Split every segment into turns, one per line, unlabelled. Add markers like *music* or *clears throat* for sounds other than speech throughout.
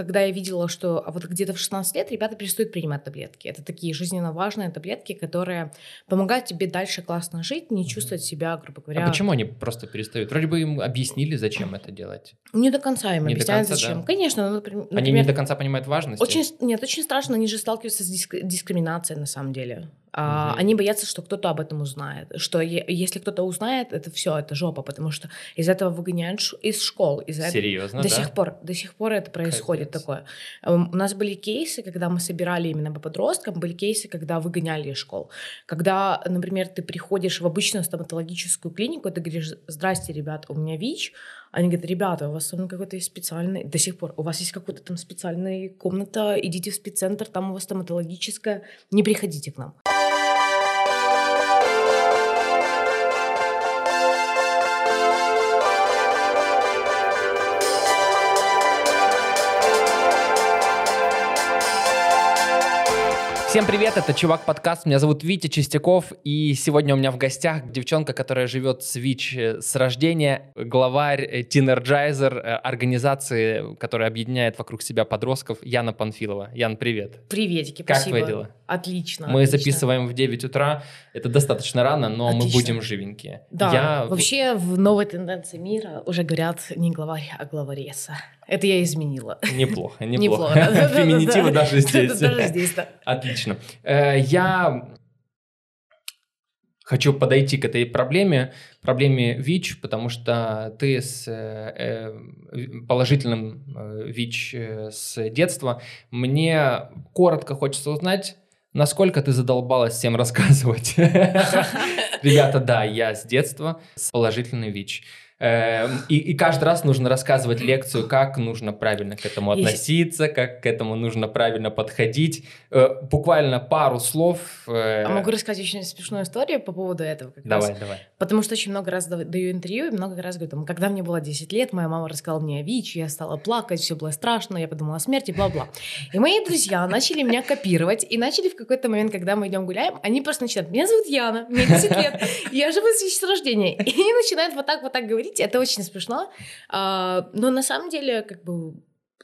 когда я видела, что а вот где-то в 16 лет ребята перестают принимать таблетки. Это такие жизненно важные таблетки, которые помогают тебе дальше классно жить, не чувствовать себя, грубо говоря...
А почему они просто перестают? Вроде бы им объяснили, зачем это делать.
Не до конца им
Не
объясняют,
конца,
зачем.
да?
Конечно, ну, например,
Они не до конца понимают важность.
Очень, нет, очень страшно, они же сталкиваются с диск- дискриминацией на самом деле. А,
Мгм.
Они боятся, что кто-то об этом узнает. Что е- если кто-то узнает, это все, это жопа, потому что из этого выгоняют ш- из школ. Из
Серьезно,
до
да?
сих пор, до сих пор это происходит
Капец.
такое. Эм, У нас были кейсы, когда мы собирали именно по подросткам, были кейсы, когда выгоняли из школ. Когда, например, ты приходишь в обычную стоматологическую клинику, ты говоришь, здрасте, ребят, у меня ВИЧ. Они говорят, ребята, у вас там какой-то есть специальный, до сих пор, у вас есть какая-то там специальная комната, идите в спеццентр, там у вас стоматологическая, не приходите к нам.
Всем привет, это Чувак подкаст, меня зовут Витя Чистяков, и сегодня у меня в гостях девчонка, которая живет с ВИЧ э, с рождения, главарь э, Teenergizer, э, организации, которая объединяет вокруг себя подростков, Яна Панфилова. Ян, привет.
Приветики,
Как
спасибо.
твои дела?
Отлично.
Мы
отлично.
записываем в 9 утра, это достаточно рано, но мы
Отлично.
будем живенькие.
Да,
Я
вообще в новой тенденции мира уже говорят не главарь, а главареса. Это я изменила.
Неплохо, *laughs* неплохо.
Неплохо.
Феминитивы даже здесь.
Даже здесь, да.
Отлично. Э, Я хочу подойти к этой проблеме, проблеме ВИЧ, потому что ты с э, э, положительным ВИЧ с детства. Мне коротко хочется узнать, насколько ты задолбалась всем *laughs* рассказывать. *laughs* Ребята, да, я с детства с положительным ВИЧ. Э, И, и каждый раз нужно рассказывать лекцию, как нужно правильно к этому относиться, как к этому нужно правильно подходить. Э, Буквально пару слов. э,
А могу рассказать очень смешную историю по поводу этого. Как раз.
Давай, давай.
Потому что очень много раз даю интервью, и много раз говорю, там, когда мне было 10 лет, моя мама рассказала мне о ВИЧ, я стала плакать, все было страшно, я подумала о смерти, бла-бла. И мои друзья начали меня копировать, и начали в какой-то момент, когда мы идем гуляем, они просто начинают, меня зовут Яна, мне 10 лет, я живу с ВИЧ с рождения. И они начинают вот так вот так говорить, это очень смешно. А, Но на самом деле, как бы,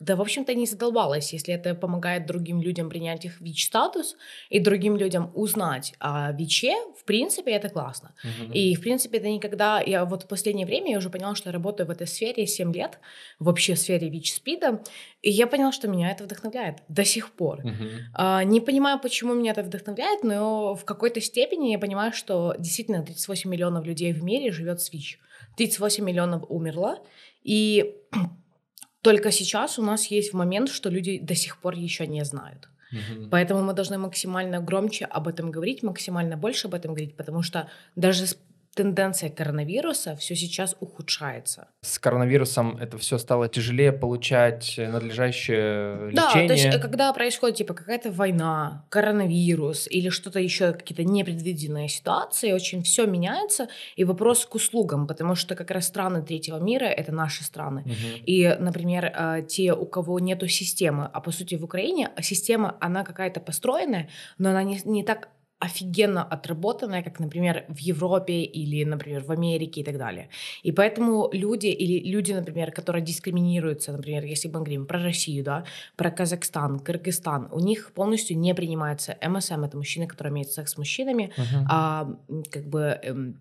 да, в общем-то, не задолбалась, если это помогает другим людям принять их ВИЧ-статус и другим людям узнать о ВИЧе, в принципе, это классно.
Мгм.
И, в принципе, это никогда... Я вот в последнее время я уже поняла, что я работаю в этой сфере 7 лет, вообще в сфере ВИЧ-СПИДа, и я поняла, что меня это вдохновляет до сих пор.
Мгм.
А, не понимаю, почему меня это вдохновляет, но в какой-то степени я понимаю, что действительно 38 миллионов людей в мире живет с ВИЧ. 38 миллионов умерло, и *clears throat* только сейчас у нас есть момент, что люди до сих пор еще не знают.
Мгм.
Поэтому мы должны максимально громче об этом говорить, максимально больше об этом говорить, потому что даже с тенденция коронавируса все сейчас ухудшается.
С коронавирусом это все стало тяжелее получать э, надлежащее
Да,
лечение.
то есть э, когда происходит типа какая-то война, коронавирус или что-то еще, какие-то непредвиденные ситуации, очень все меняется. И вопрос к услугам, потому что как раз страны третьего мира это наши страны.
Мгм.
И, например, э, те, у кого нету системы, а по сути в Украине система, она какая-то построенная, но она не, не так офигенно отработанная, как, например, в Европе или, например, в Америке и так далее. И поэтому люди или люди, например, которые дискриминируются, например, если мы говорим про Россию, да, про Казахстан, Кыргызстан, у них полностью не принимается МСМ, это мужчины, которые имеют секс с мужчинами,
Мгм.
а как бы эм,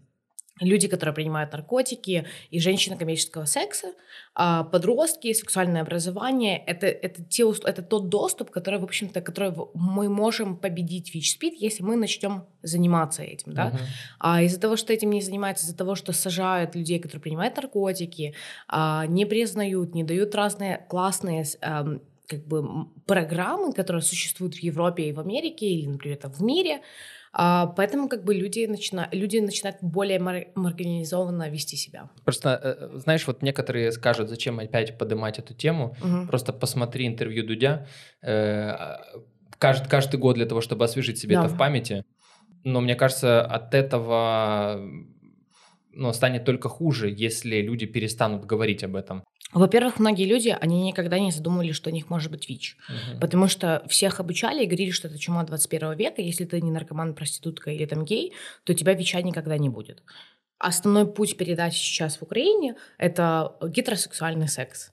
люди, которые принимают наркотики и женщины коммерческого секса, а подростки, сексуальное образование это, это, те, это тот доступ, который, в общем-то, который мы можем победить ВИЧ-СПИД, если мы начнем заниматься этим, да.
Мгм.
А из-за того, что этим не занимаются, из-за того, что сажают людей, которые принимают наркотики, а, не признают, не дают разные классные ам, как бы программы, которые существуют в Европе и в Америке, или, например, там, в мире. А, поэтому как бы люди, начина... люди начинают более мар- маргинализованно вести себя.
Просто, э, знаешь, вот некоторые скажут, зачем опять поднимать эту тему.
Мгм.
Просто посмотри интервью Дудя. э, кажд- каждый год для того, чтобы освежить себе
Да.
это в памяти. Но мне кажется, от этого ну, станет только хуже, если люди перестанут говорить об этом.
Во-первых, многие люди, они никогда не задумывали, что у них может быть ВИЧ.
Мгм.
Потому что всех обучали и говорили, что это чума 21 века. Если ты не наркоман, проститутка или там гей, то у тебя ВИЧа никогда не будет. Основной путь передачи сейчас в Украине – это гетеросексуальный секс.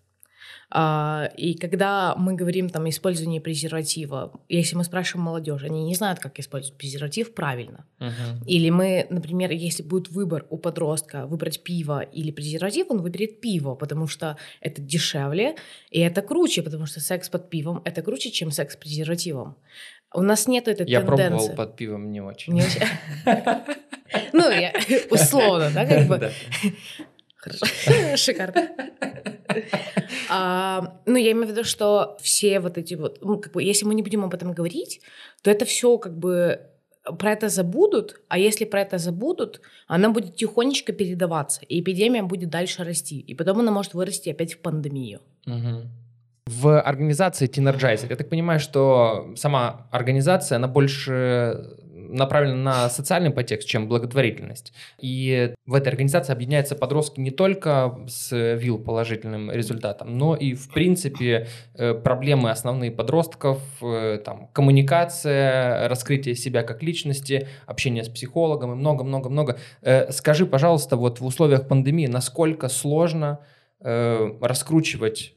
А, и когда мы говорим там использование презерватива, если мы спрашиваем молодежь, они не знают, как использовать презерватив правильно.
Мгм.
Или мы, например, если будет выбор у подростка выбрать пиво или презерватив, он выберет пиво, потому что это дешевле и это круче, потому что секс под пивом это круче, чем секс с презервативом. У нас нет этой
Я
тенденции.
пробовал под пивом не очень.
Не очень. Ну, я условно, да, как бы. *laughs* Хорошо. *laughs* Шикарно. А, ну, я имею в виду, что все вот эти вот, ну, как бы, если мы не будем об этом говорить, то это все как бы про это забудут, а если про это забудут, она будет тихонечко передаваться, и эпидемия будет дальше расти, и потом она может вырасти опять в пандемию.
В организации Teenergizer, я так понимаю, что сама организация, она больше направлена на социальный подтекст, чем благотворительность. И в этой организации объединяются подростки не только с ВИЛ положительным результатом, но и, в принципе, э, проблемы основные подростков, э, там, коммуникация, раскрытие себя как личности, общение с психологом и много-много-много. Э, Скажи, пожалуйста, вот в условиях пандемии, насколько сложно раскручивать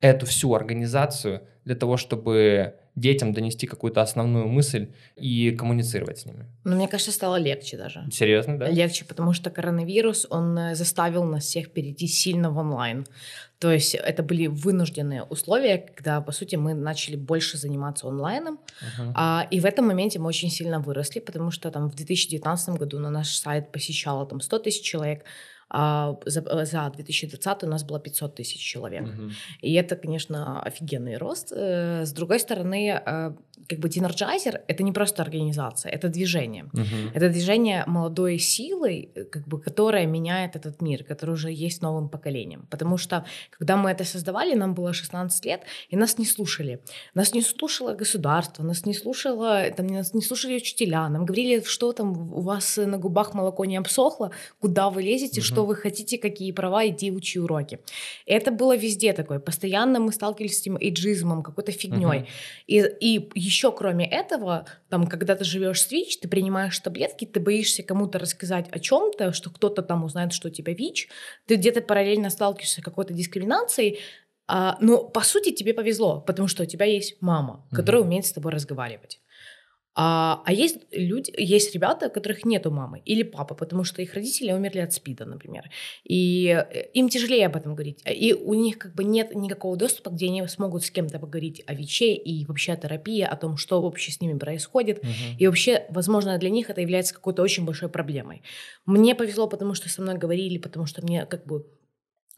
эту всю организацию для того, чтобы детям донести какую-то основную мысль и коммуницировать с ними.
Но мне кажется, стало легче даже.
Серьезно, да?
Легче, потому что коронавирус, он э, заставил нас всех перейти сильно в онлайн. То есть это были вынужденные условия, когда, по сути, мы начали больше заниматься онлайном.
Мгм.
А, и в этом моменте мы очень сильно выросли, потому что там в 2019 году на наш сайт посещало там 100 тысяч человек, а за, э, за 2020 у нас было 500 тысяч человек.
Мгм.
И это, конечно, офигенный рост. Э, С другой стороны, э, как бы Teenergizer — это не просто организация, это движение.
Мгм.
Это движение молодой силой, э, как бы, которое меняет этот мир, который уже есть новым поколением. Потому что, когда мы это создавали, нам было 16 лет, и нас не слушали. Нас не слушало государство, нас не слушало, там, нас не слушали учителя, нам говорили, что там у вас на губах молоко не обсохло, куда вы лезете,
Мгм.
что вы хотите, какие права, иди учи уроки. И это было везде такое. Постоянно мы сталкивались с этим эйджизмом, какой-то фигней.
Мгм.
И, и еще кроме этого, там, когда ты живешь с ВИЧ, ты принимаешь таблетки, ты боишься кому-то рассказать о чем-то, что кто-то там узнает, что у тебя ВИЧ, ты где-то параллельно сталкиваешься с какой-то дискриминацией, а, но по сути тебе повезло, потому что у тебя есть мама, которая
Мгм.
умеет с тобой разговаривать. А, а есть люди, есть ребята, у которых нету мамы или папы, потому что их родители умерли от СПИДа, например. И э, им тяжелее об этом говорить. И у них как бы нет никакого доступа, где они смогут с кем-то поговорить о ВИЧе и вообще о терапии, о том, что вообще с ними происходит.
Мгм.
И вообще, возможно, для них это является какой-то очень большой проблемой. Мне повезло, потому что со мной говорили, потому что мне как бы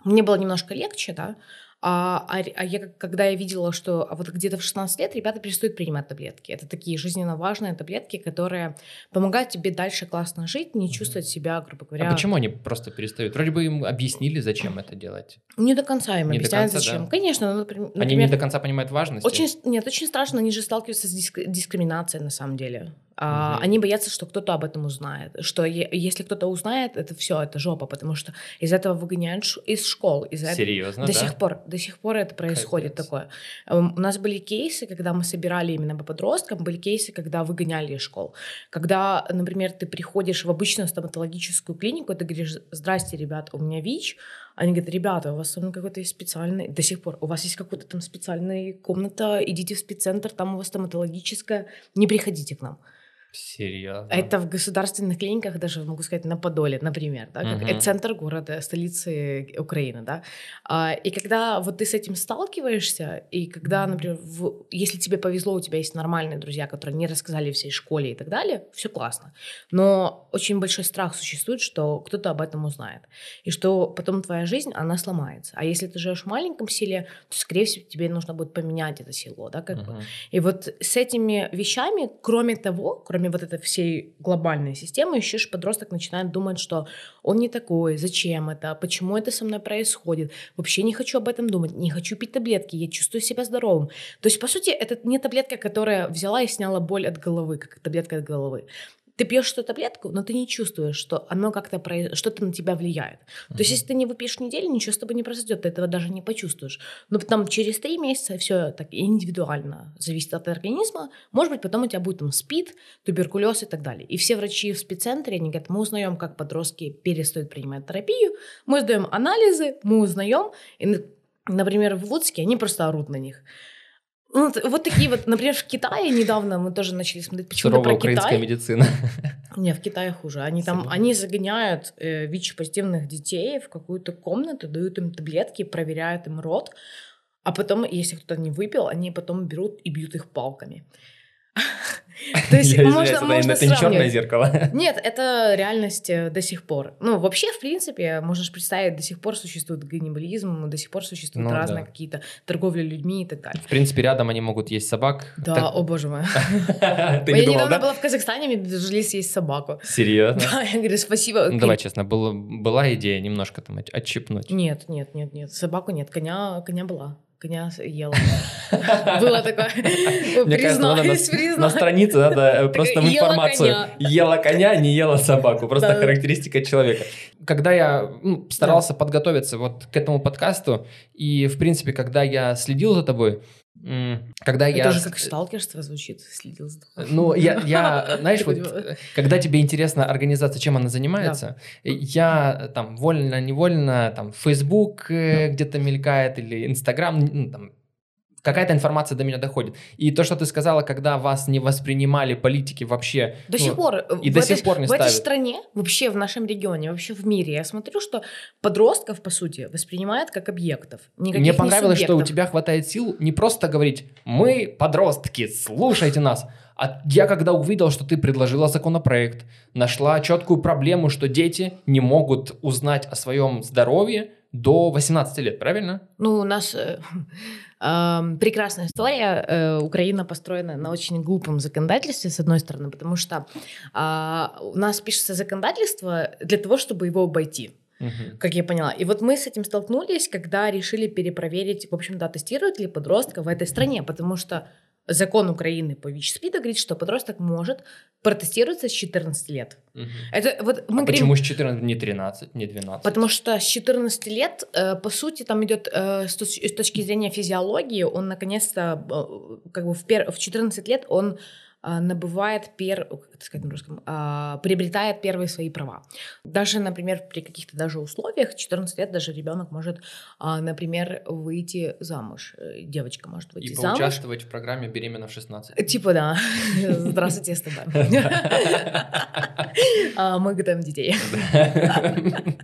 мне было немножко легче, да. А, а, а я, когда я видела, что а вот где-то в 16 лет ребята перестают принимать таблетки. Это такие жизненно важные таблетки, которые помогают тебе дальше классно жить, не чувствовать себя, грубо говоря...
А почему они просто перестают? Вроде бы им объяснили, зачем это делать.
Не до конца им
Не
объясняют,
конца,
зачем.
да?
Конечно, ну, например,
Они не до конца понимают важность.
Очень, нет, очень страшно, они же сталкиваются с диск- дискриминацией на самом деле.
Мгм.
Они боятся, что кто-то об этом узнает. Что е- если кто-то узнает, это все, это жопа, потому что из этого выгоняют ш- из школ. Из этого
Серьезно,
до
да?
сих пор, до сих пор это происходит
Капец.
такое. Эм, У нас были кейсы, когда мы собирали именно по подросткам, были кейсы, когда выгоняли из школ. Когда, например, ты приходишь в обычную стоматологическую клинику, ты говоришь, здрасте, ребята, у меня ВИЧ, они говорят, ребята, у вас там какой-то есть специальный, до сих пор, у вас есть какая-то там специальная комната, идите в спеццентр, там у вас стоматологическая, не приходите к нам.
Серьезно.
Это в государственных клиниках, даже могу сказать, на Подоле, например, да, как
Мгм.
это центр города, столицы Украины, да. А, И когда вот ты с этим сталкиваешься, и когда, например, в- если тебе повезло, у тебя есть нормальные друзья, которые не рассказали всей школе и так далее, все классно. Но очень большой страх существует, что кто-то об этом узнает, и что потом твоя жизнь, она сломается. А если ты живешь в маленьком селе, то, скорее всего, тебе нужно будет поменять это село, да, как бы.
Мгм.
И вот с этими вещами, кроме того, кроме вот этой всей глобальной системы, еще подросток начинает думать, что он не такой, зачем это, почему это со мной происходит, вообще не хочу об этом думать, не хочу пить таблетки, я чувствую себя здоровым. То есть, по сути, это не таблетка, которая взяла и сняла боль от головы, как таблетка от головы. Ты пьешь эту таблетку, но ты не чувствуешь, что оно как-то про... что-то на тебя влияет. То есть, если ты не выпьешь неделю, ничего с тобой не произойдет, ты этого даже не почувствуешь. Но потом через три месяца все так индивидуально зависит от организма. Может быть, потом у тебя будет там СПИД, туберкулез и так далее. И все врачи в спеццентре, они говорят, мы узнаем, как подростки перестают принимать терапию, мы сдаем анализы, мы узнаем, и на- например, в Луцке, они просто орут на них. Ну, вот такие вот, например, в Китае недавно мы тоже начали смотреть почему-то про
украинская
Китай.
медицина. *laughs*
Не, в Китае хуже. Они там,
Серьезно?
они загоняют э, ВИЧ-позитивных детей в какую-то комнату, дают им таблетки, проверяют им рот, а потом, если кто-то не выпил, они потом берут и бьют их палками. *laughs* То есть можно,
это,
можно
это не черное зеркало. *laughs*
Нет, это реальность э, до сих пор. Ну, вообще, в принципе, можно же представить, до сих пор существует ганнибализм, до сих пор существуют
Ну
разные какие-то торговли людьми и так далее.
В принципе, рядом они могут есть собак.
Да, о боже мой. *laughs* Я недавно
да?
была в Казахстане, мне предложили съесть собаку.
Серьезно?
Да, я говорю, спасибо.
Ну, давай честно, была идея немножко там от- отщипнуть.
Нет, нет, нет, нет. Собаку нет. Коня была. С- ела. Было такое.
На,
Признаюсь,
на странице надо э, просто информацию. Ела коня, не ела собаку. Просто характеристика человека. Когда я ну, старался подготовиться вот к этому подкасту, и, в принципе, когда я следил за тобой, когда я...
Это уже как сталкерство звучит. Следил за.
Ну, я, *laughs* я знаешь, вот, когда тебе интересна организация, чем она занимается, э, я там вольно-невольно, там, Facebook э, где-то мелькает или Instagram, ну, там, какая-то информация до меня доходит. И то, что ты сказала, когда вас не воспринимали политики вообще...
До
ну,
сих пор. э,
и до
этой-
сих пор не
В этой
ставят.
стране, вообще в нашем регионе, вообще в мире, я смотрю, что подростков, по сути, воспринимают как объектов. Никаких
Мне
не
понравилось, что у тебя хватает сил не просто говорить «мы подростки, слушайте нас», а я когда увидел, что ты предложила законопроект, нашла четкую проблему, что дети не могут узнать о своем здоровье до 18 лет, правильно?
Ну, у нас э, *laughs* прекрасная история. Э, Украина построена на очень глупом законодательстве, с одной стороны, потому что а, у нас пишется законодательство для того, чтобы его обойти.
Мгм.
как я поняла. И вот мы с этим столкнулись, когда решили перепроверить, в общем-то, тестируют ли подростка в этой стране, потому что закон Украины по ВИЧ-СПИДу говорит, что подросток может протестироваться с 14 лет.
Мгм.
Это вот мы
А
говорим,
почему с 14, не 13, не 12?
Потому что с 14 лет, э, по сути, там идет э, с, с точки зрения физиологии, он наконец-то, э, как бы в, пер- в 14 лет он набывает пер, как сказать на русском, а, приобретает первые свои права. Даже, например, при каких-то даже условиях 14 лет даже ребенок может, а, например, выйти замуж. Э, Девочка может выйти
И
замуж.
поучаствовать в программе «Беременна в 16».
Типа да. *laughs* Здравствуйте, с тобой. *laughs* А, Мы готовим детей. *laughs*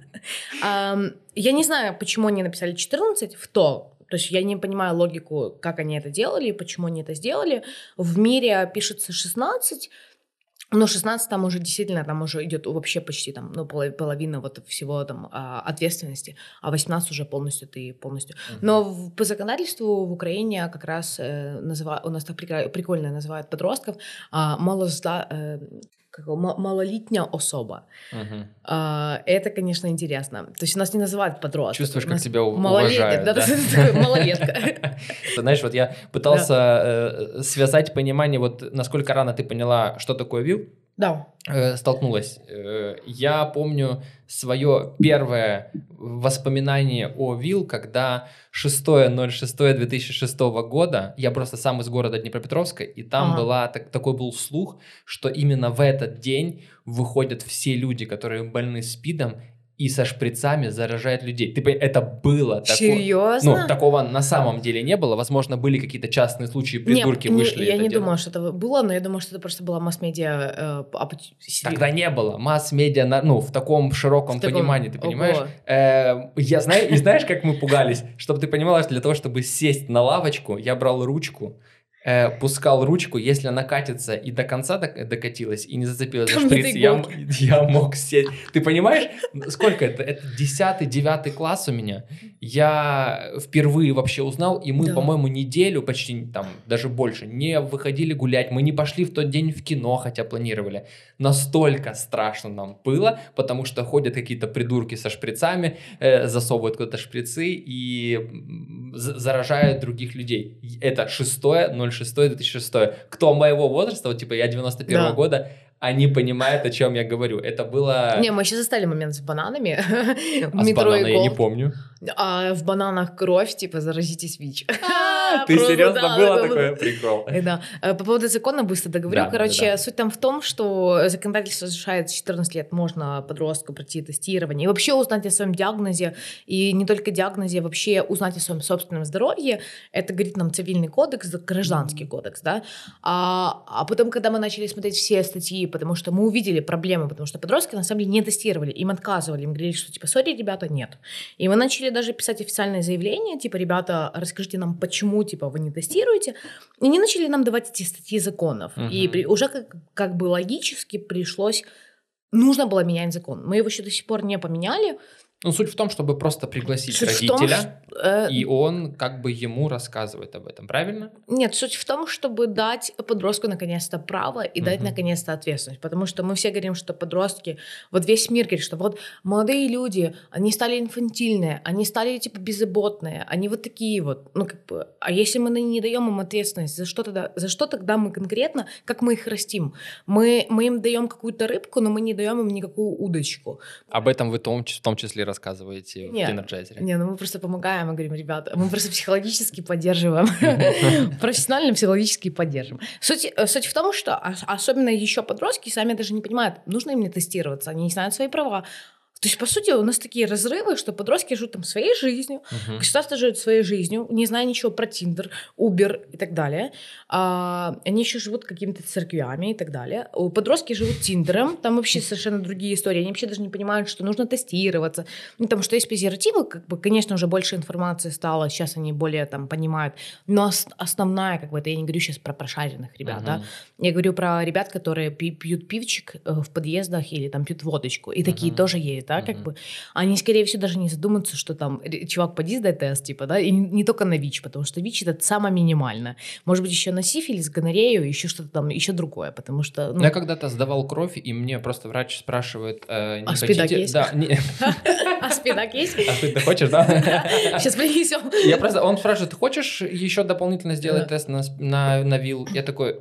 Я не знаю, почему они написали 14 в то. То есть я не понимаю логику, как они это делали, и почему они это сделали. В мире пишется 16, но 16 там уже действительно, там уже идет вообще почти там, ну, поло- половина вот всего там а, ответственности, а 18 уже полностью ты полностью. Но в- по законодательству в Украине как раз э, называ- у нас так прикольно называют подростков а, малозда, э, как его, ма- малолетняя особа. А, это, конечно, интересно. То есть нас не называют подростков.
Чувствуешь, как тебя уважают.
да,
да?
малолетка. *laughs*
Знаешь, вот я пытался э, связать понимание, вот насколько рано ты поняла, что такое ВИЛ,
Да.
э, столкнулась. Э, я помню свое первое воспоминание о ВИЛ, когда 6.06.2006 года, я просто сам из города Днепропетровска, и там
Ага.
была, так- такой был слух, что именно в этот день выходят все люди, которые больны СПИДом, и со шприцами заражают людей. Ты пони- это было такое.
Серьезно?
Ну, такого на самом деле не было. Возможно, были какие-то частные случаи, придурки
Не, не,
вышли. и
Я не
делали.
думала, что это было, но я думала, что это просто была масс-медиа. э,
Тогда не было. Масс-медиа, ну, в таком широком
В таком-
понимании, ты понимаешь? Э, я знаю, и знаешь, как мы пугались? Чтобы ты понимала, что для того, чтобы сесть на лавочку, я брал ручку, э, пускал ручку, если она катится и до конца док- докатилась, и не зацепилась за
Там
шприц, я, *laughs* я мог сесть. Ты понимаешь, сколько это? Это 10 девятый класс у меня. Я впервые вообще узнал, и мы,
Да.
по-моему, неделю, почти там, даже больше, не выходили гулять. Мы не пошли в тот день в кино, хотя планировали. Настолько страшно нам было, потому что ходят какие-то придурки со шприцами, э, засовывают куда-то шприцы и заражают других людей. Это 6 06 2006 Кто моего возраста, вот типа я 91
Да.
года, они понимают, о чем я говорю. Это было...
Не, мы еще застали момент с бананами *laughs*
а с
метро
банана
и
я не помню.
А в бананах кровь, типа, заразитесь ВИЧ.
Ты серьезно было
такое
прикол?
Э, Да. Э, По поводу закона быстро договорю. Короче, суть там в том, что законодательство разрешает с 14 лет можно подростку пройти тестирование и вообще узнать о своем диагнозе, и не только диагнозе, вообще узнать о своем собственном здоровье. Это говорит нам цивильный кодекс, да, гражданский кодекс, да. А, а потом, когда мы начали смотреть все статьи, потому что мы увидели проблемы, потому что подростки на самом деле не тестировали, им отказывали, им говорили, что типа, сори, ребята, нет. И мы начали даже писать официальные заявления, типа, ребята, расскажите нам, почему, типа, вы не тестируете. И они начали нам давать эти статьи законов.
Мгм.
И при- уже как, как бы логически пришлось, нужно было менять закон. Мы его еще до сих пор не поменяли.
Ну, суть в том, чтобы просто пригласить
Суть в том,
родителя,
что, э,
и он как бы ему рассказывает об этом, правильно?
Нет, суть в том, чтобы дать подростку наконец-то право и дать
Мгм.
наконец-то ответственность. Потому что мы все говорим, что подростки, вот весь мир говорит, что вот молодые люди, они стали инфантильные, они стали типа беззаботные, они вот такие вот. Ну, как бы, а если мы не даем им ответственность, за что тогда, за что тогда мы конкретно, как мы их растим? Мы, мы им даем какую-то рыбку, но мы не даем им никакую удочку.
Об этом вы в том числе рассказываете в
Нет.
Teenergizer е.
Не, ну мы просто помогаем и говорим, ребята, мы просто психологически поддерживаем. *laughs* Профессионально психологически поддержим. Суть, э, суть в том, что ос- особенно еще подростки сами даже не понимают, нужно им не тестироваться, они не знают свои права. То есть, по сути, у нас такие разрывы, что подростки живут там своей жизнью,
Мгм.
государство живет своей жизнью, не зная ничего про Teener, Uber и так далее. А, они еще живут какими-то церквями и так далее. У Подростки живут Тиндером, там вообще совершенно другие истории. Они вообще даже не понимают, что нужно тестироваться. Ну, там, что есть презервативы, как бы, конечно, уже больше информации стало, сейчас они более там понимают. Но ос- основная, как бы, это я не говорю сейчас про прошаренных ребят, да,
Мгм.
я говорю про ребят, которые пьют пивчик э, в подъездах или там пьют водочку. И такие
Мгм.
тоже есть, да, как бы. Они, скорее всего, даже не задумаются, что там чувак, поди сдай тест, типа, да, и не, только на ВИЧ, потому что ВИЧ это самое минимальное. Может быть, еще на сифилис, гонорею, еще что-то там, еще другое, потому что, ну,
Я когда-то сдавал кровь, и мне просто врач спрашивает, э, не
А спидак
хотите...
есть?
Да, не...
а спидак есть?
А ты, хочешь, да?
Сейчас принесем.
Я просто, он спрашивает, ты хочешь еще дополнительно сделать тест на, ВИЛ? Я такой,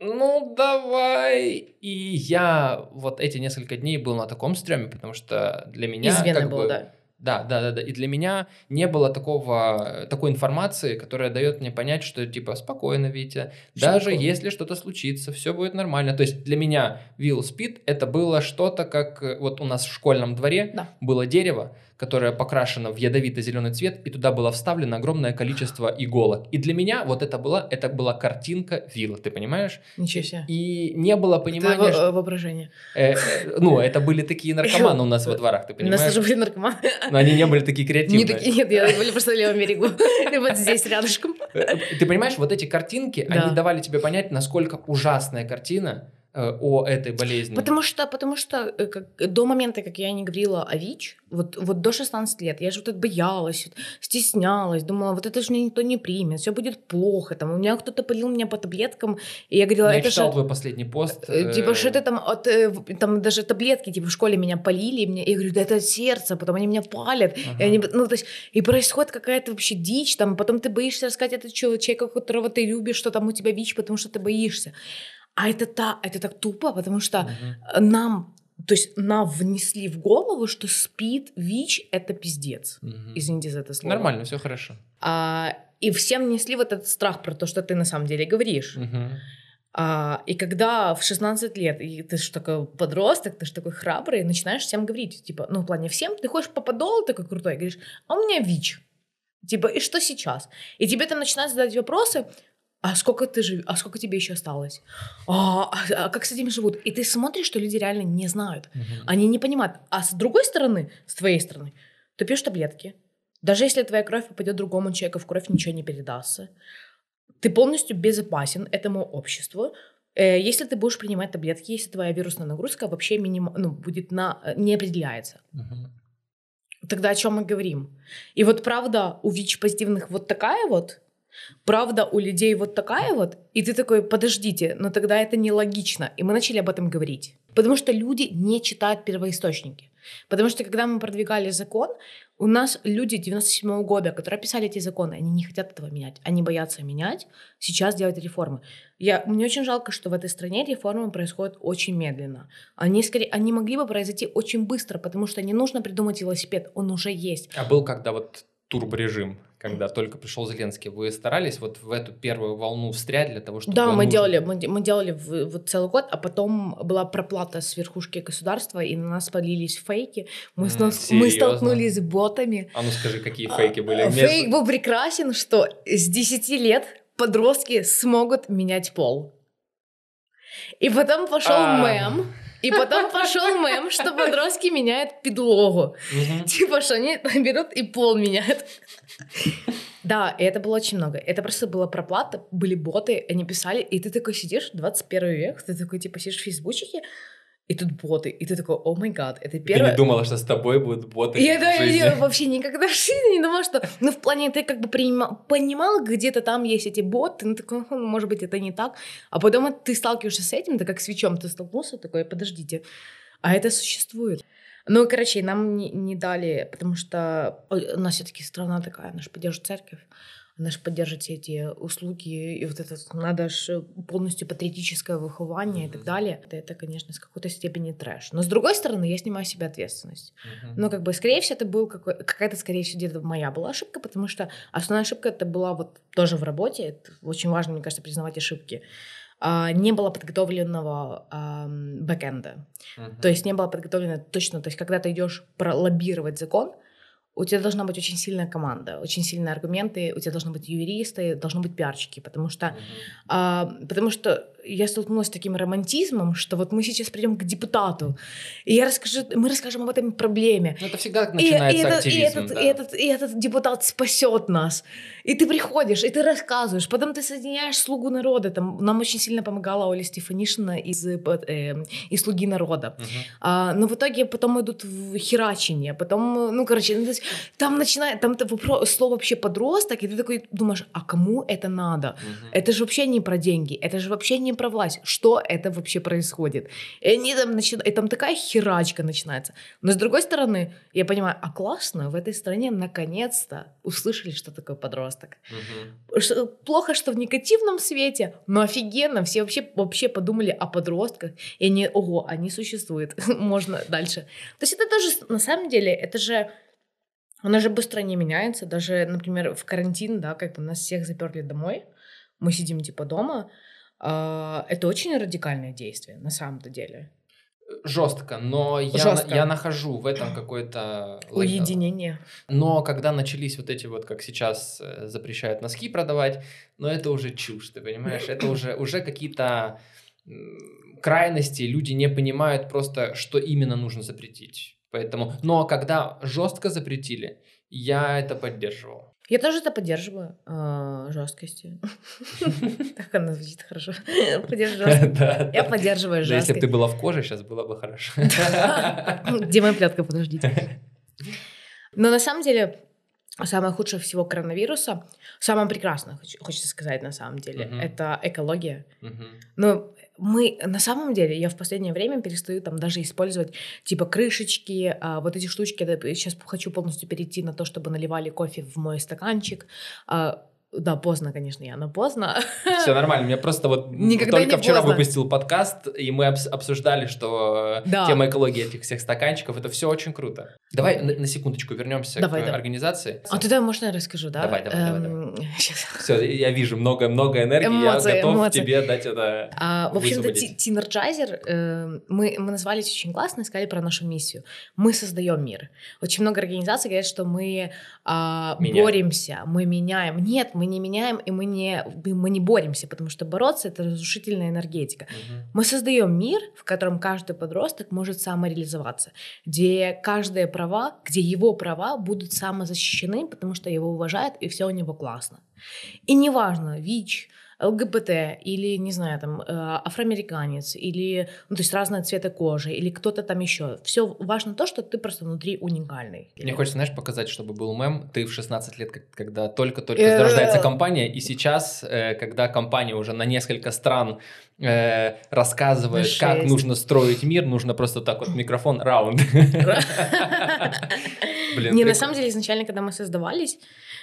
«Э, м, ну давай. И я вот эти несколько дней был на таком стреме, потому что для меня...
Из вены было,
бы,
да.
Да, да, да, да. И для меня не было такого, такой информации, которая дает мне понять, что типа спокойно, Витя,
Что
даже
такого?
если что-то случится, все будет нормально. То есть для меня Will Speed это было что-то, как вот у нас в школьном дворе
Да.
было дерево, которое покрашено в ядовито-зеленый цвет, и туда было вставлено огромное количество иголок. И для меня вот это была, это была картинка Вилла, ты понимаешь?
Ничего себе.
И не было
Это
понимания,
во-
что...
воображение.
э, э, ну, это были такие наркоманы у нас во дворах, ты
У нас
понимаешь?
тоже были наркоманы.
Но они не были такие
Не
креативные.
такие, нет, я были просто на левом берегу. И вот здесь рядышком.
Э, Ты понимаешь, вот эти картинки, они давали тебе понять, насколько ужасная картина э, о этой болезни.
Потому что, потому что э, как- до момента, как я не говорила о ВИЧ, вот, вот до 16 лет, я же вот это боялась, вот стеснялась, думала, вот это же меня никто не примет, все будет плохо, там, у меня кто-то полил меня по таблеткам, и я говорила,
Я
это
читал
же...
твой последний пост.
э, Типа,
э,
что это там, от, э, там даже таблетки, типа, в школе меня полили, и мне, я говорю, да это от сердца, потом они меня палят, и,
ага.
они, ну, то есть, и происходит какая-то вообще дичь, там, потом ты боишься рассказать это человеку, которого ты любишь, что там у тебя ВИЧ, потому что ты боишься. А это, та, это так тупо, потому что
Мгм.
нам, то есть нам внесли в голову, что спид, ВИЧ — это пиздец.
Мгм.
Извините за это слово.
Нормально, все хорошо.
А, и всем внесли вот этот страх про то, что ты на самом деле говоришь.
Мгм.
А, и когда в 16 лет, и ты же такой подросток, ты же такой храбрый, начинаешь всем говорить, типа, ну, в плане всем, ты ходишь по подолу такой крутой, говоришь, а у меня ВИЧ. Типа, и что сейчас? И тебе там начинают задать вопросы, а сколько ты жив... а сколько тебе еще осталось? А, а- а как с этим живут? И ты смотришь, что люди реально не знают.
Мгм.
Они не понимают. А с другой стороны, с твоей стороны, ты пьешь таблетки. Даже если твоя кровь попадет другому человеку в кровь, ничего не передастся. Ты полностью безопасен этому обществу. Э, Если ты будешь принимать таблетки, если твоя вирусная нагрузка вообще миним... ну, будет на... э, не определяется.
Мгм.
Тогда о чем мы говорим? И вот правда у ВИЧ-позитивных вот такая вот, правда у людей вот такая вот, и ты такой, подождите, но тогда это нелогично. И мы начали об этом говорить. Потому что люди не читают первоисточники. Потому что когда мы продвигали закон, у нас люди 97 года, которые писали эти законы, они не хотят этого менять. Они боятся менять, сейчас делать реформы. Я, мне очень жалко, что в этой стране реформы происходят очень медленно. Они, скорее, они могли бы произойти очень быстро, потому что не нужно придумать велосипед, он уже есть.
А был когда вот турборежим, когда только пришел Зеленский, вы старались вот в эту первую волну встрять для того, чтобы...
Да, мы
нужно-
делали, мы, мы делали в- вот целый год, а потом была проплата с верхушки государства, и на нас полились фейки. Мы,
М,
стол- мы столкнулись с ботами.
А ну скажи, какие фейки были?
А, Фейк был прекрасен, что с 10 лет подростки смогут менять пол. И потом пошел
А.
мем, и потом пошел мем, что подростки меняют подлогу.
Мгм.
Типа, что они берут и пол меняют. Да, и это было очень много. Это просто была проплата, были боты, они писали, и ты такой сидишь, 21 век, ты такой, типа, сидишь в фейсбучике, и тут боты, и ты такой, о май гад, это
Ты
первое...
не думала, что с тобой будут боты
Я, да, я вообще никогда в жизни не думала, что... Ну, в плане, ты как бы принимал, понимал, где-то там есть эти боты, ну, такой, «Хм, может быть, это не так. А потом ты сталкиваешься с этим, это как свечом, ты столкнулся, такой, подождите, а это существует. Ну, короче, нам не, не дали, потому что у нас все-таки страна такая, она же поддерживает церковь, она же поддерживает все эти услуги, и вот это надо же полностью патриотическое выхование и так далее. Это, это, конечно, с какой-то степени трэш. Но с другой стороны, я снимаю с себя ответственность.
Мгм.
Ну, как бы, скорее всего, это был какой- какая-то, скорее всего, где-то моя была ошибка, потому что основная ошибка это была вот тоже в работе. Это очень важно, мне кажется, признавать ошибки. А, не было подготовленного ам, бэкэнда.
Мгм.
То есть не было подготовлено точно. То есть когда ты идешь пролоббировать закон, у тебя должна быть очень сильная команда, очень сильные аргументы, у тебя должны быть юристы, должны быть пиарщики, потому что
Мгм.
а, потому что я столкнулась с таким романтизмом, что вот мы сейчас придем к депутату, и я расскажу, мы расскажем об этом проблеме.
Ну, это всегда так
И, и
начинается
и,
активизм.
этот,
да.
и, этот, и этот депутат спасет нас. И ты приходишь, и ты рассказываешь. Потом ты соединяешь слугу народа. Там, нам очень сильно помогала Оля Стефанишина из, э, э, из «Слуги народа».
Мгм.
А, но в итоге потом идут в херачение, потом, ну, короче, ну, там начинает, там это вопро- слово вообще подросток, и ты такой думаешь, а кому это надо?
Мгм.
Это же вообще не про деньги, это же вообще не про власть. Что это вообще происходит? И они там начинают, и там такая херачка начинается. Но с другой стороны, я понимаю, а классно, в этой стране наконец-то услышали, что такое подросток. Что- плохо, что в негативном свете, но офигенно, все вообще, вообще подумали о подростках, и они, ого, они существуют, *laughs* можно дальше. То есть это тоже, на самом деле, это же, оно же быстро не меняется, даже, например, в карантин, да, как бы нас всех заперли домой, мы сидим типа дома, это очень радикальное действие, на самом-то деле.
Жестко, но я,
Жестко.
я нахожу в этом какой-то... лог-
Уединение.
Но когда начались вот эти вот, как сейчас э, запрещают носки продавать, но это уже чушь, ты понимаешь? Это уже, уже какие-то крайности, люди не понимают просто, что именно нужно запретить. Поэтому, но когда жестко запретили, я это поддерживал.
Я тоже это поддерживаю, а, жесткости. *laughs* Так она звучит хорошо. *laughs* Поддерживаю жесткость. Я поддерживаю
Да, Если бы
жесткость.
ты была в коже, сейчас было бы хорошо. *laughs*
Где моя плетка, подождите. Но на самом деле, самое худшее всего коронавируса, самое прекрасное, хоч- хочется сказать на самом деле, это экология.
Мгм.
Но мы, на самом деле, я в последнее время перестаю там даже использовать типа крышечки, а, вот эти штучки. Сейчас хочу полностью перейти на то, чтобы наливали кофе в мой стаканчик. А, да, поздно, конечно, я, но поздно. *laughs*
Все нормально. Мне просто вот
Никогда
только вчера
поздно.
выпустил подкаст, и мы обс- обсуждали, что э,
Да.
тема экологии этих всех стаканчиков это все очень круто. Давай на, на секундочку вернемся
Давай,
к
давай.
организации.
А тогда, можно я расскажу, да?
Давай, давай, давай,
Эм, *laughs* щас.
Все, я вижу много много энергии,
Эмоции,
я готов
эмоции.
тебе дать это.
А, в общем-то, Teenergizer, э, мы, мы назвались очень классно и сказали про нашу миссию. Мы создаем мир. Очень много организаций говорят, что мы
Меняем.
боремся, мы меняем. Нет, мы не меняем, и мы не, мы не боремся, потому что бороться — это разрушительная энергетика.
Мгм.
Мы создаем мир, в котором каждый подросток может самореализоваться, где каждые права, где его права будут самозащищены, потому что его уважают, и все у него классно. И неважно, ВИЧ, ЛГБТ или, не знаю, там, э, афроамериканец, или, ну, то есть разные цвета кожи, или кто-то там еще. Все важно то, что ты просто внутри уникальный.
Мне хочется, знаешь, показать, чтобы был мем. Ты в 16 лет, когда только-только
Э.
зарождается компания, и сейчас, э, когда компания уже на несколько стран э, рассказывает,
На
как
шесть.
нужно строить мир, нужно просто так вот *laughs* микрофон раунд. *laughs* Блин,
Не, на
прикольно.
самом деле, изначально, когда мы создавались,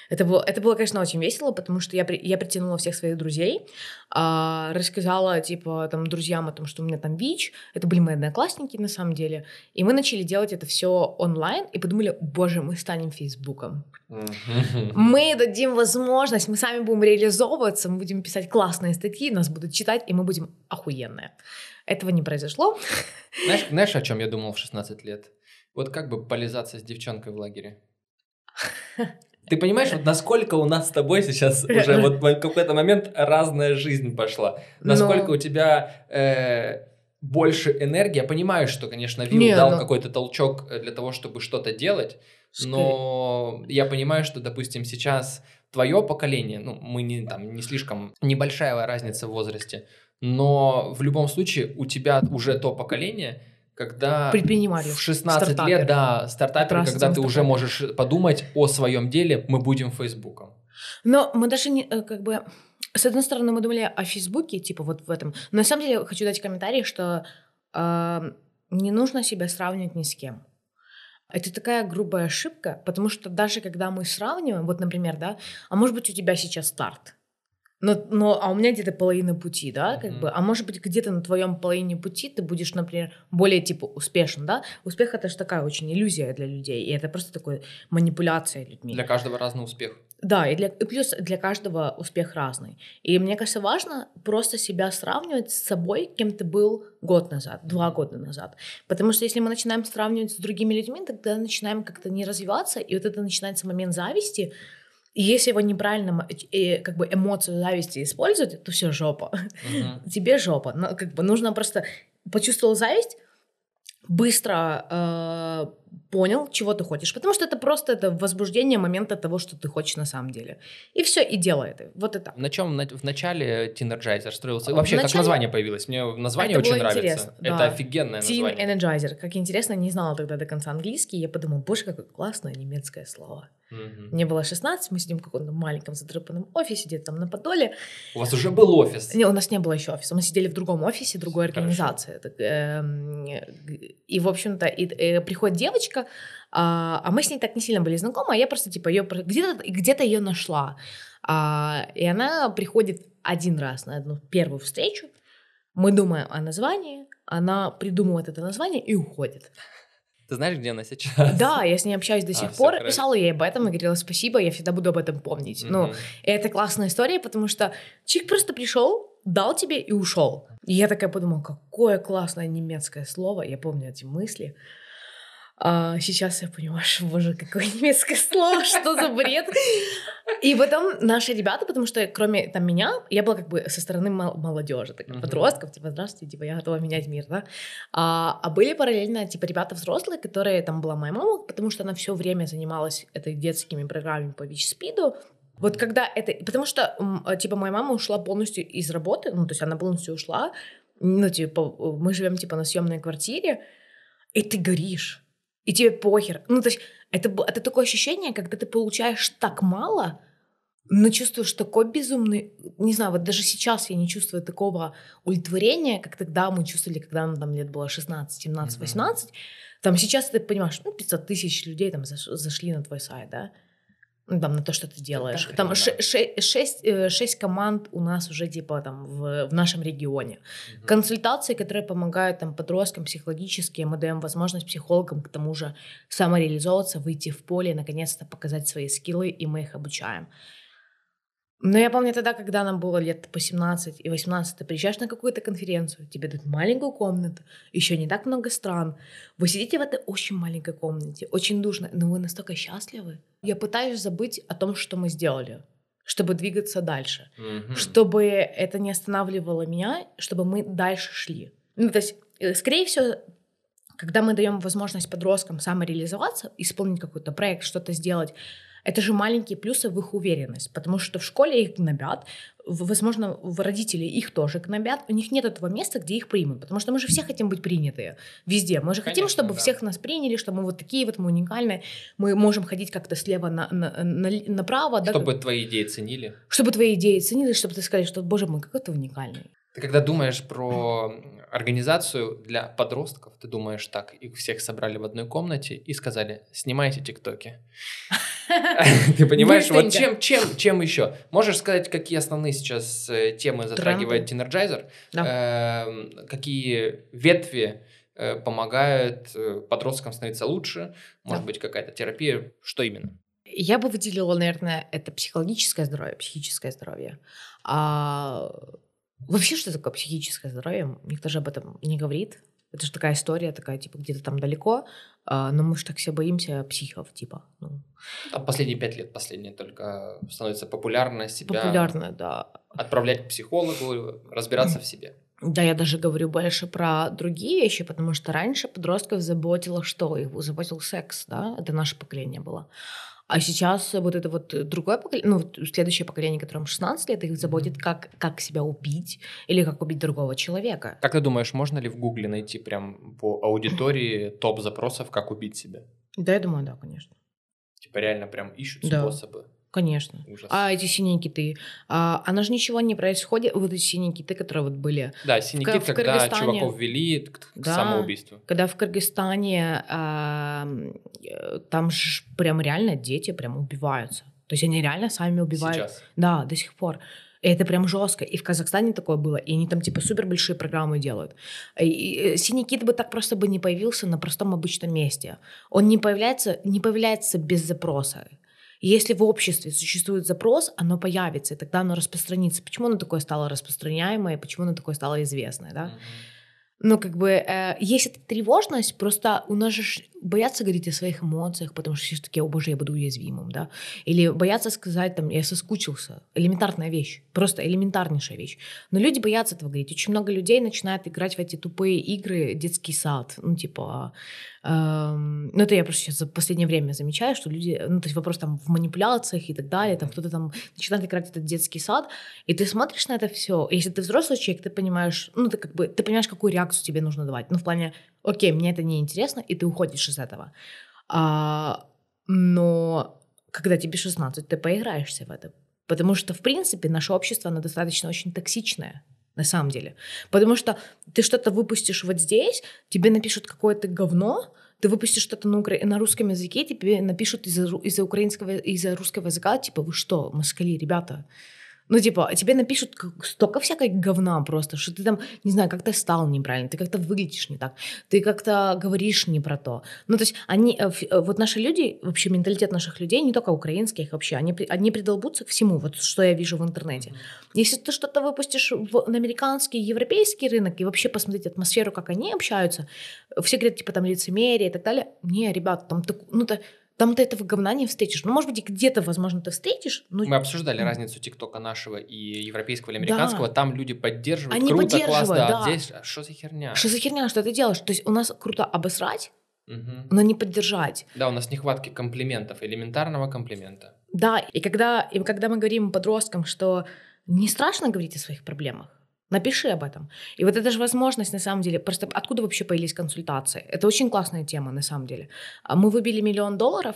это было, это было, конечно, очень весело, потому что я, при- я притянула всех своих друзей, а, рассказала, типа, там, друзьям о том, что у меня там ВИЧ, это были мои одноклассники, на самом деле, и мы начали делать это все онлайн, и подумали, боже, мы станем Фейсбуком. Мы дадим возможность, мы сами будем реализовываться, мы будем писать классные статьи, нас будут читать, и мы будем охуенные. Этого не произошло.
Знаешь, знаешь, о чем я думал в 16 лет? Вот как бы полизаться с девчонкой в лагере. *laughs* Ты понимаешь, вот насколько у нас с тобой сейчас *laughs* уже вот в какой-то момент разная жизнь пошла. Насколько
Но-
у тебя э, больше энергии. Я понимаю, что, конечно, Вилл
Не,
дал
но-
какой-то толчок э, для того, чтобы что-то делать, но я понимаю, что, допустим, сейчас твое поколение, ну, мы не там не слишком небольшая разница в возрасте, но в любом случае у тебя уже то поколение, когда
Предпринимали.
в 16 лет,
стартаперы.
да, стартапер,
раз
когда ты уже
стартапером.
можешь подумать о своем деле, мы будем Фейсбуком.
Но мы даже не, э, как бы, с одной стороны, мы думали о Фейсбуке, типа вот в этом. Но на самом деле хочу дать комментарий, что э, не нужно себя сравнивать ни с кем. Это такая грубая ошибка, потому что даже когда мы сравниваем, вот, например, да, а может быть у тебя сейчас старт, но, но а у меня где-то половина пути, да, как
Мгм.
бы, а может быть где-то на твоем половине пути ты будешь, например, более типа успешен, да. Успех это же такая очень иллюзия для людей, и это просто такая манипуляция людьми.
Для каждого разный успех.
Да, и, для, и плюс для каждого успех разный. И мне кажется, важно просто себя сравнивать с собой, кем ты был год назад, два года назад. Потому что если мы начинаем сравнивать с другими людьми, тогда начинаем как-то не развиваться, и вот это начинается момент зависти. И если его неправильно э, как бы эмоцию зависти использовать, то все жопа.
Мгм. *laughs*
Тебе жопа. Ну, как бы нужно просто почувствовал зависть, быстро э, понял, чего ты хочешь. Потому что это просто это возбуждение момента того, что ты хочешь на самом деле. И все, и делай это. Вот это.
На чем в начале Teenergizer строился?
В
Вообще, как
начале-
название появилось? Мне название
Это
очень нравится.
интересно,
Это
да.
офигенное
Teen
название.
Energizer. Как интересно, не знала тогда до конца английский. Я подумала, боже, какое классное немецкое слово.
Мгм.
Мне было 16, мы сидим в каком-то маленьком задрыпанном офисе, где-то там на Подоле.
У вас уже был офис.
Не, у нас не было еще офиса. Мы сидели в другом офисе, другой
Хорошо.
организации. Так, эм, И, в общем-то, и, э, приходит девочка, а, а мы с ней так не сильно были знакомы, а я просто, типа, ее где-то где ее нашла. А, И она приходит один раз на одну первую встречу. Мы думаем о названии, она придумывает это название и уходит.
Ты знаешь, где она сейчас?
Да, я с ней общаюсь до
А,
сих
всё,
пор, писала ей об этом и говорила спасибо, я всегда буду об этом помнить. Ну,
Мгм.
и это классная история, потому что человек просто пришел, дал тебе и ушел. И я такая подумала, какое классное немецкое слово. Я помню эти мысли. А сейчас я понимаю, *laughs* что, боже, какое немецкое слово, что за бред. И потом наши ребята, потому что кроме там меня, я была как бы со стороны мол- молодежи, так,
Мгм.
подростков, типа, здравствуйте, типа, я готова менять мир, да. А, а были параллельно, типа, ребята взрослые, которые, там была моя мама, потому что она все время занималась этой детскими программами по ВИЧ-СПИДу, вот когда это... Потому что, типа, моя мама ушла полностью из работы, ну, то есть она полностью ушла, ну, типа, мы живем, типа, на съемной квартире, и ты горишь, и тебе похер. Ну, то есть это, это такое ощущение, когда ты получаешь так мало, но чувствуешь такой безумный... Не знаю, вот даже сейчас я не чувствую такого удовлетворения, как тогда мы чувствовали, когда нам там лет было 16, 17,
Мгм.
18. Там сейчас ты понимаешь, ну, 500 тысяч людей там заш- зашли на твой сайт, да? Ну, там, на то, что ты делаешь. Там ше- ше- шесть, э, шесть команд у нас уже, типа, там, в, в нашем регионе.
Мгм.
Консультации, которые помогают там подросткам психологически, мы даем возможность психологам к тому же самореализовываться, выйти в поле, наконец-то показать свои скиллы, и мы их обучаем. Но я помню тогда, когда нам было лет по 17 и 18, ты приезжаешь на какую-то конференцию, тебе дают маленькую комнату, еще не так много стран. Вы сидите в этой очень маленькой комнате, очень душно, но вы настолько счастливы. Я пытаюсь забыть о том, что мы сделали, чтобы двигаться дальше
Мгм.
чтобы это не останавливало меня, чтобы мы дальше шли. Ну, то есть, э, скорее всего, когда мы даем возможность подросткам самореализоваться, исполнить какой-то проект, что-то сделать, это же маленькие плюсы в их уверенность, потому что в школе их гнобят, возможно, в родители их тоже гнобят, у них нет этого места, где их примут, потому что мы же все хотим быть принятые везде, мы же хотим,
Конечно,
чтобы
да.
всех нас приняли, что мы вот такие вот, мы уникальные, мы можем ходить как-то слева на, на- на- направо, да,
Чтобы твои идеи ценили.
чтобы твои идеи ценились, чтобы ты сказали, что, боже мой, какой ты уникальный.
Ты когда думаешь про организацию для подростков, ты думаешь так, их всех собрали в одной комнате и сказали, снимайте тиктоки. *laughs* Ты понимаешь, вот чем, чем, чем еще? Можешь сказать, какие основные сейчас э, темы затрагивает Teenergizer? Эм, какие ветви э, помогают э, подросткам становиться лучше? Может быть, какая-то терапия? Что именно?
Я бы выделила, наверное, это психологическое здоровье, психическое здоровье. А вообще, что такое психическое здоровье? Никто же об этом не говорит. Это же такая история, такая, типа, где-то там далеко, но мы же так все боимся психов, типа. Ну.
Там последние пять лет, последние только становится популярно себя...
Популярно, да.
Отправлять к психологу, разбираться в себе.
Да, я даже говорю больше про другие вещи, потому что раньше подростков заботило что? Их заботил секс, да? Это наше поколение было. А сейчас вот это вот другое поколение, ну, следующее поколение, которым 16 лет, их заботит, как, как себя убить или как убить другого человека.
Как ты думаешь, можно ли в Гугле найти прям по аудитории топ запросов, как убить себя?
Да, я думаю, да, конечно.
Типа реально прям ищут да. способы.
Конечно. Ужас. А эти синие киты, а, оно же ничего не происходит, вот эти синие киты, которые вот были.
Да, синий в, кит, в когда Кыргызстане, чуваков вели к, к да, самоубийству.
Когда в Кыргызстане а, там же прям реально дети прям убиваются. То есть они реально сами убивают. Сейчас? Да, до сих пор. И это прям жестко. И в Казахстане такое было. И они там типа супер большие программы делают. И, и, синий кит бы так просто бы не появился на простом обычном месте. Он не появляется, не появляется без запроса. Если в обществе существует запрос, оно появится, и тогда оно распространится. Почему оно такое стало распространяемое, почему оно такое стало известное, да? Mm-hmm. Ну, как бы, э, есть эта тревожность, просто у нас же боятся говорить о своих эмоциях, потому что все таки о боже, я буду уязвимым, да, или боятся сказать, там, я соскучился, элементарная вещь, просто элементарнейшая вещь. Но люди боятся этого говорить. Очень много людей начинают играть в эти тупые игры детский сад, ну, типа, ну, это я просто сейчас за последнее время замечаю, что люди, ну, то есть вопрос там в манипуляциях и так далее, там кто-то там начинает играть этот детский сад, и ты смотришь на это все, если ты взрослый человек, ты понимаешь, ну, ты как бы, ты понимаешь, какую реакцию тебе нужно давать, ну, в плане, окей, мне это не интересно, и ты уходишь из этого. А, но когда тебе 16, ты поиграешься в это. Потому что, в принципе, наше общество, оно достаточно очень токсичное на самом деле. Потому что ты что-то выпустишь вот здесь, тебе напишут какое-то говно, ты выпустишь что-то на, укра... на русском языке, тебе напишут из-за, из-за украинского, из-за русского языка, типа, вы что, москали, ребята, ну, типа, тебе напишут столько всякой говна просто, что ты там, не знаю, как-то стал неправильно, ты как-то выглядишь не так, ты как-то говоришь не про то. Ну, то есть они, э, э, вот наши люди, вообще менталитет наших людей, не только украинских вообще, они, они придолбутся к всему, вот что я вижу в интернете. Если ты что-то выпустишь в, на американский, европейский рынок и вообще посмотреть атмосферу, как они общаются, все говорят, типа, там лицемерие и так далее. Не, ребят, там, ну, то там ты этого говна не встретишь. Ну, может быть, где-то, возможно, ты встретишь. Но...
Мы обсуждали разницу ТикТока нашего и европейского или американского. Да. Там люди поддерживают. Они круто, поддерживают, класс, да. да. Здесь а что за херня?
Что за херня, что ты делаешь? То есть у нас круто обосрать, угу. но не поддержать.
Да, у нас нехватки комплиментов, элементарного комплимента.
Да, и когда, и когда мы говорим подросткам, что не страшно говорить о своих проблемах, Напиши об этом. И вот это же возможность, на самом деле, просто откуда вообще появились консультации? Это очень классная тема, на самом деле. А мы выбили миллион долларов,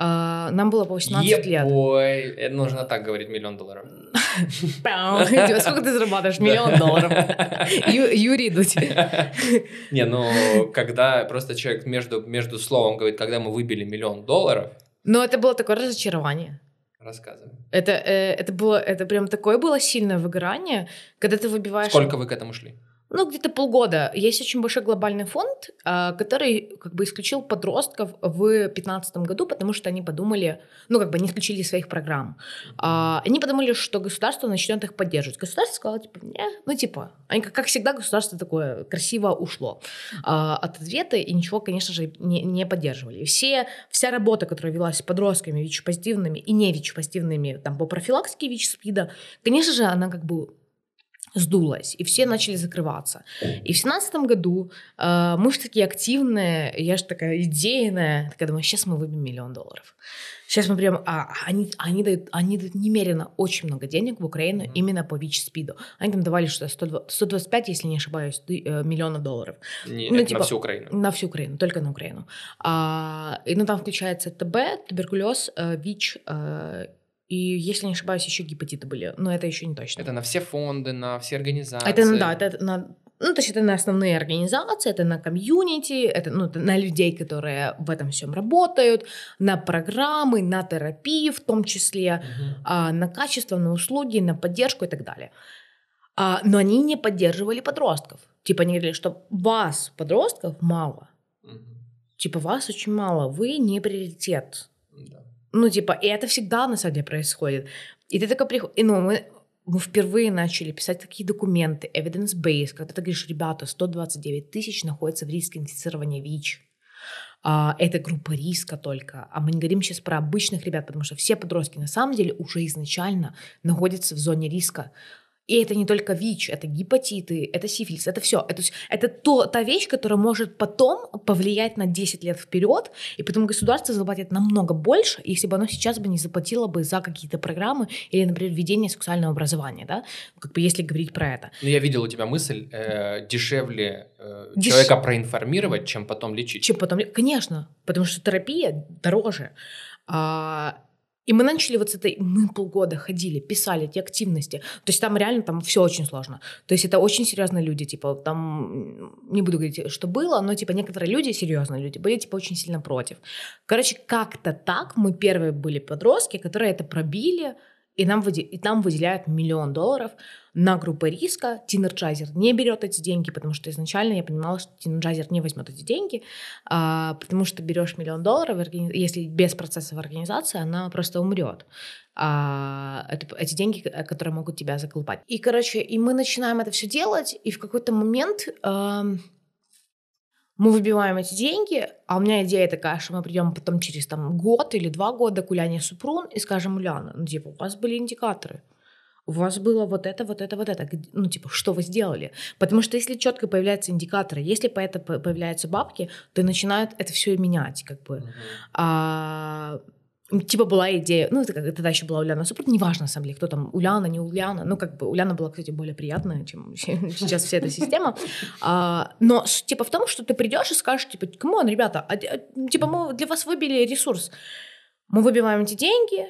а, нам было по 18 лет.
Ой, это нужно так говорить, миллион долларов. *laughs*
Сколько ты зарабатываешь? Миллион долларов. *laughs* Юрий Дудь. *laughs*
Не, ну, когда просто человек между, между словом говорит, когда мы выбили миллион долларов.
Ну, это было такое разочарование.
Рассказывай.
Это, э, это было, это прям такое было сильное выгорание, когда ты выбиваешь...
Сколько вы к этому шли?
Ну, где-то полгода. Есть очень большой глобальный фонд, а, который как бы исключил подростков в 2015 году, потому что они подумали, ну, как бы они исключили своих программ. А, они подумали, что государство начнет их поддерживать. Государство сказало, типа, не, ну, типа, они, как всегда, государство такое красиво ушло а, от ответа и ничего, конечно же, не, не поддерживали. Все, вся работа, которая велась с подростками ВИЧ-позитивными и не ВИЧ-позитивными, там, по профилактике ВИЧ-СПИДа, конечно же, она как бы сдулась, и все начали закрываться. И в семнадцатом году э, мы же такие активные, я же такая идейная, такая думаю, сейчас мы выбьем миллион долларов. Сейчас мы прям, а, они, они, дают, они дают немерено очень много денег в Украину mm-hmm. именно по ВИЧ-спиду. Они там давали что 120, 125, если не ошибаюсь, э, миллионов долларов.
Не, ну, типа, на всю Украину?
На всю Украину, только на Украину. А, и ну, там включается ТБ, туберкулез, э, ВИЧ, э, и, если не ошибаюсь, еще гепатиты были, но это еще не точно.
Это на все фонды, на все организации.
Это, да, это на ну, то есть это на основные организации, это на комьюнити, это, ну, это на людей, которые в этом всем работают, на программы, на терапию в том числе, uh-huh. а, на качество, на услуги, на поддержку и так далее. А, но они не поддерживали подростков. Типа они говорили, что вас, подростков, мало. Uh-huh. Типа вас очень мало, вы не приоритет. Uh-huh. Ну, типа, и это всегда на самом деле происходит. И ты такой приходишь, ну, мы, мы впервые начали писать такие документы, evidence-based, когда ты говоришь, ребята, 129 тысяч находятся в риске инфицирования ВИЧ. А, это группа риска только. А мы не говорим сейчас про обычных ребят, потому что все подростки на самом деле уже изначально находятся в зоне риска. И это не только ВИЧ, это гепатиты, это сифилис, это все. Это, это то, та вещь, которая может потом повлиять на 10 лет вперед, и потом государство заплатит намного больше, если бы оно сейчас бы не заплатило бы за какие-то программы или, например, введение сексуального образования, да, как бы если говорить про это.
Ну, я видел у тебя мысль, э, дешевле э, Деш... человека проинформировать, чем потом лечить.
Чем потом, конечно, потому что терапия дороже. А, и мы начали вот с этой, мы полгода ходили, писали эти активности. То есть там реально там все очень сложно. То есть это очень серьезные люди, типа там, не буду говорить, что было, но типа некоторые люди, серьезные люди, были типа очень сильно против. Короче, как-то так мы первые были подростки, которые это пробили, и нам, выде... и нам выделяют миллион долларов на группы риска. Teenergizer не берет эти деньги, потому что изначально я понимала, что Teenergizer не возьмет эти деньги, а, потому что берешь миллион долларов, если без процесса в организации, она просто умрет. А, это, эти деньги, которые могут тебя заколупать. И, короче, и мы начинаем это все делать, и в какой-то момент... А, мы выбиваем эти деньги, а у меня идея такая, что мы придем потом через там, год или два года к Уляне Супрун и скажем, Уляна, ну, типа, у вас были индикаторы, у вас было вот это, вот это, вот это. Ну, типа, что вы сделали? Потому что если четко появляются индикаторы, если по это появляются бабки, то начинают это все менять, как бы. Uh-huh. А, типа была идея, ну, это, тогда еще была Уляна Супрут, неважно, на самом деле, кто там, Уляна, не Уляна, ну, как бы Уляна была, кстати, более приятная, чем *laughs* сейчас вся эта система, а, но, типа, в том, что ты придешь и скажешь, типа, come on, ребята, а, а, типа, мы для вас выбили ресурс, мы выбиваем эти деньги,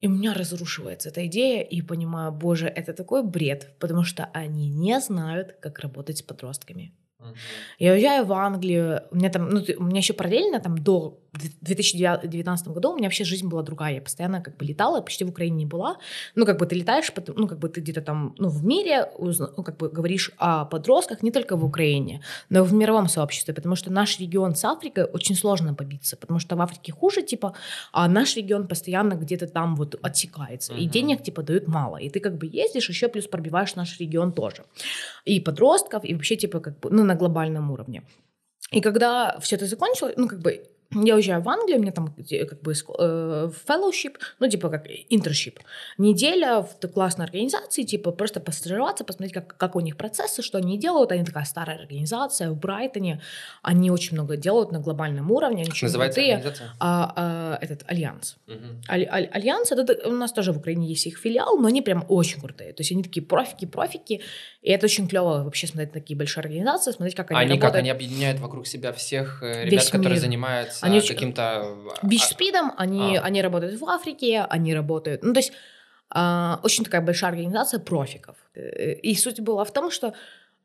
и у меня разрушивается эта идея, и понимаю, боже, это такой бред, потому что они не знают, как работать с подростками. Uh-huh. Я уезжаю в Англию, у меня там, ну, у меня еще параллельно там до в 2019 году у меня вообще жизнь была другая. Я постоянно как бы летала, почти в Украине не была. Ну, как бы ты летаешь, ну, как бы ты где-то там, ну, в мире, ну, как бы говоришь о подростках не только в Украине, но и в мировом сообществе, потому что наш регион с Африкой очень сложно побиться, потому что в Африке хуже, типа, а наш регион постоянно где-то там вот отсекается, uh-huh. и денег, типа, дают мало, и ты как бы ездишь, еще плюс пробиваешь наш регион тоже. И подростков, и вообще, типа, как бы, ну, на глобальном уровне. И когда все это закончилось, ну, как бы я уезжаю в Англию, у меня там как бы э, fellowship, ну, типа как internship. Неделя в классной организации, типа просто постажироваться, посмотреть, как, как у них процессы, что они делают. Они такая старая организация в Брайтоне. Они очень много делают на глобальном уровне. Они
Называется крутые. организация?
А, а, этот Альянс. Угу. Аль, аль, Альянс, это у нас тоже в Украине есть их филиал, но они прям очень крутые. То есть они такие профики, профики. И это очень клево вообще смотреть на такие большие организации, смотреть, как они,
они
работают.
как они объединяют вокруг себя всех э, ребят, Весь которые мир. занимаются
они
каким-то...
Бич-спидом, они, а. они работают в Африке, они работают... Ну, то есть а, очень такая большая организация профиков. Э, и суть была в том, что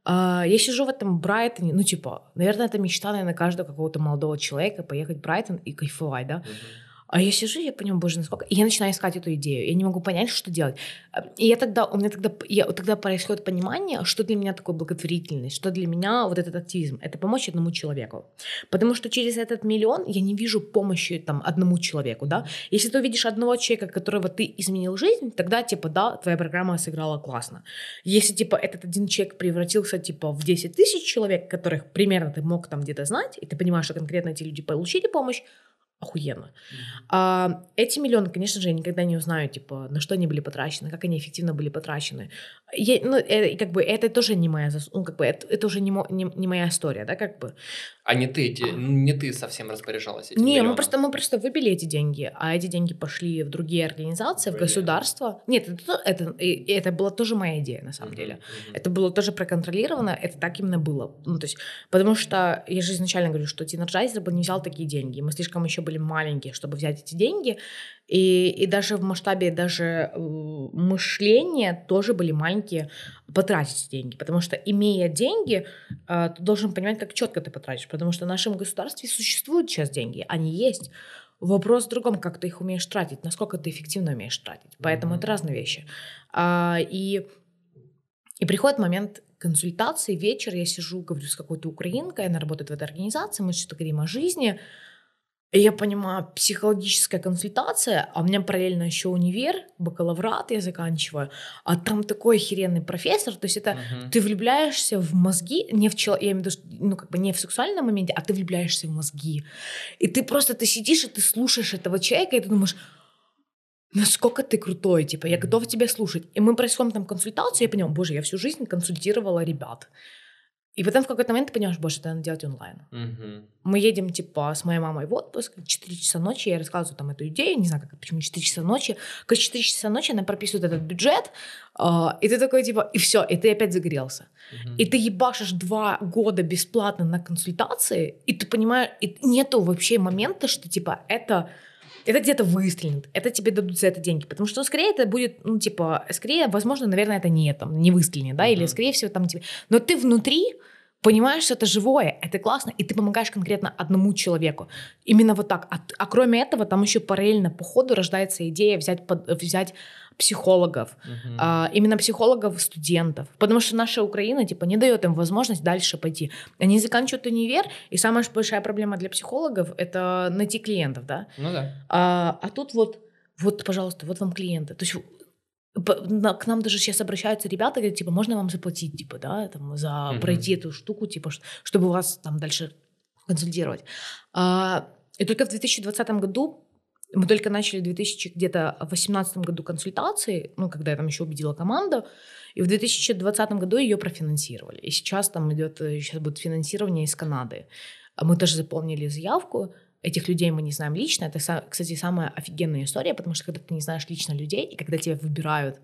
а, я сижу в этом Брайтоне, ну, типа, наверное, это мечта, наверное, каждого какого-то молодого человека поехать в Брайтон и кайфовать, да. Uh-huh. А я сижу, я понимаю, боже, насколько... И я начинаю искать эту идею. Я не могу понять, что делать. И я тогда, у меня тогда, я, тогда происходит понимание, что для меня такое благотворительность, что для меня вот этот активизм. Это помочь одному человеку. Потому что через этот миллион я не вижу помощи там одному человеку, да. Если ты увидишь одного человека, которого ты изменил жизнь, тогда, типа, да, твоя программа сыграла классно. Если, типа, этот один человек превратился, типа, в 10 тысяч человек, которых примерно ты мог там где-то знать, и ты понимаешь, что конкретно эти люди получили помощь, охуенно. Mm-hmm. А, эти миллионы, конечно же, я никогда не узнаю, типа, на что они были потрачены, как они эффективно были потрачены. Я, ну, это, как бы, это тоже не моя, ну, как бы, это, это уже не, мо, не, не моя история, да, как бы.
А не ты, эти, не ты совсем распоряжалась этим
Не,
миллионом.
мы просто, мы просто выбили эти деньги, а эти деньги пошли в другие организации, в государство. Нет, это, это, это была тоже моя идея, на самом mm-hmm. деле. Это было тоже проконтролировано, это так именно было. Ну, то есть, потому что я же изначально говорю, что Teenergizer бы не взял такие деньги. Мы слишком еще были были маленькие, чтобы взять эти деньги. И, и даже в масштабе даже э, мышления тоже были маленькие потратить деньги. Потому что, имея деньги, э, ты должен понимать, как четко ты потратишь. Потому что в нашем государстве существуют сейчас деньги, они есть. Вопрос в другом, как ты их умеешь тратить, насколько ты эффективно умеешь тратить. Поэтому mm-hmm. это разные вещи. А, и, и приходит момент консультации, вечер, я сижу, говорю с какой-то украинкой, она работает в этой организации, мы что-то говорим о жизни, я понимаю, психологическая консультация, а у меня параллельно еще универ, бакалаврат я заканчиваю, а там такой охеренный профессор, то есть это uh-huh. ты влюбляешься в мозги, не в человека, я имею в виду, ну как бы не в сексуальном моменте, а ты влюбляешься в мозги. И ты просто, ты сидишь и ты слушаешь этого человека, и ты думаешь, насколько ты крутой, типа, я готова тебя слушать. И мы происходим там консультацию, я понимаю, боже, я всю жизнь консультировала ребят. И потом в какой-то момент ты понимаешь, боже, это надо делать онлайн.
Угу.
Мы едем, типа, с моей мамой в отпуск, 4 часа ночи, я рассказываю там эту идею, не знаю, как, почему 4 часа ночи. Как 4 часа ночи она прописывает этот бюджет, э, и ты такой, типа, и все, и ты опять загорелся. Угу. И ты ебашишь два года бесплатно на консультации, и ты понимаешь, и нету вообще момента, что, типа, это это где-то выстрелит, это тебе дадут за это деньги, потому что скорее это будет, ну, типа, скорее, возможно, наверное, это не там, не выстрелит, да, mm-hmm. или скорее всего там тебе, но ты внутри понимаешь, что это живое, это классно, и ты помогаешь конкретно одному человеку. Именно вот так. А, а кроме этого, там еще параллельно по ходу рождается идея взять, под, взять психологов, uh-huh. а, именно психологов студентов, потому что наша Украина типа не дает им возможность дальше пойти. Они заканчивают универ, и самая большая проблема для психологов это найти клиентов, да.
Ну да.
А, а тут вот вот, пожалуйста, вот вам клиенты. То есть к нам даже сейчас обращаются ребята, говорят, типа, можно вам заплатить, типа, да, там, за mm-hmm. пройти эту штуку, типа, чтобы вас там дальше консультировать. А, и только в 2020 году мы только начали в 2000 где-то 2018 году консультации, ну, когда я там еще убедила команду, и в 2020 году ее профинансировали. И сейчас там идет, сейчас будет финансирование из Канады. Мы тоже заполнили заявку, Этих людей мы не знаем лично. Это, кстати, самая офигенная история, потому что когда ты не знаешь лично людей, и когда тебя выбирают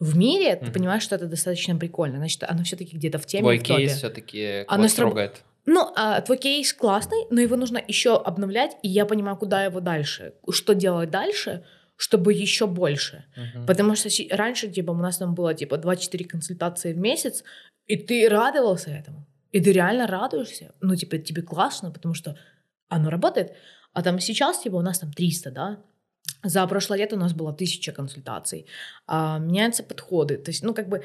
в мире, mm-hmm. ты понимаешь, что это достаточно прикольно. Значит, оно все-таки где-то в теме.
Твой
в
кейс все-таки оно трогает.
Ну, а, твой кейс классный, но его нужно еще обновлять, и я понимаю, куда его дальше, что делать дальше, чтобы еще больше. Uh-huh. Потому что раньше, типа, у нас там было, типа, 24 консультации в месяц, и ты радовался этому. И ты реально радуешься. Ну, типа, тебе классно, потому что оно работает. А там сейчас, типа, у нас там 300, да, за прошлое лето у нас было тысяча консультаций. А, меняются подходы. То есть, ну, как бы...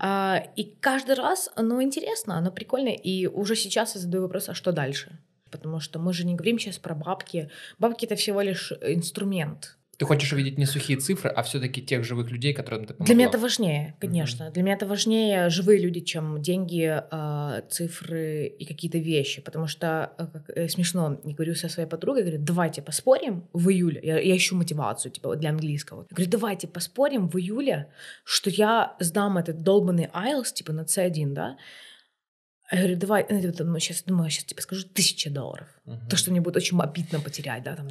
А, и каждый раз оно интересно, оно прикольно. И уже сейчас я задаю вопрос, а что дальше? Потому что мы же не говорим сейчас про бабки. Бабки — это всего лишь инструмент.
Ты хочешь увидеть не сухие цифры, а все-таки тех живых людей, которым ты помогла.
Для меня это важнее, конечно. Mm-hmm. Для меня это важнее живые люди, чем деньги, э, цифры и какие-то вещи. Потому что, э, как, э, смешно, я говорю со своей подругой, говорю, давайте поспорим в июле. Я, я ищу мотивацию типа, для английского. Я говорю, давайте поспорим в июле, что я сдам этот долбанный IELTS типа на C1, да, я говорю, давай, ну, сейчас думаю, сейчас тебе скажу тысяча долларов. Uh-huh. То, что мне будет очень обидно потерять, да, там,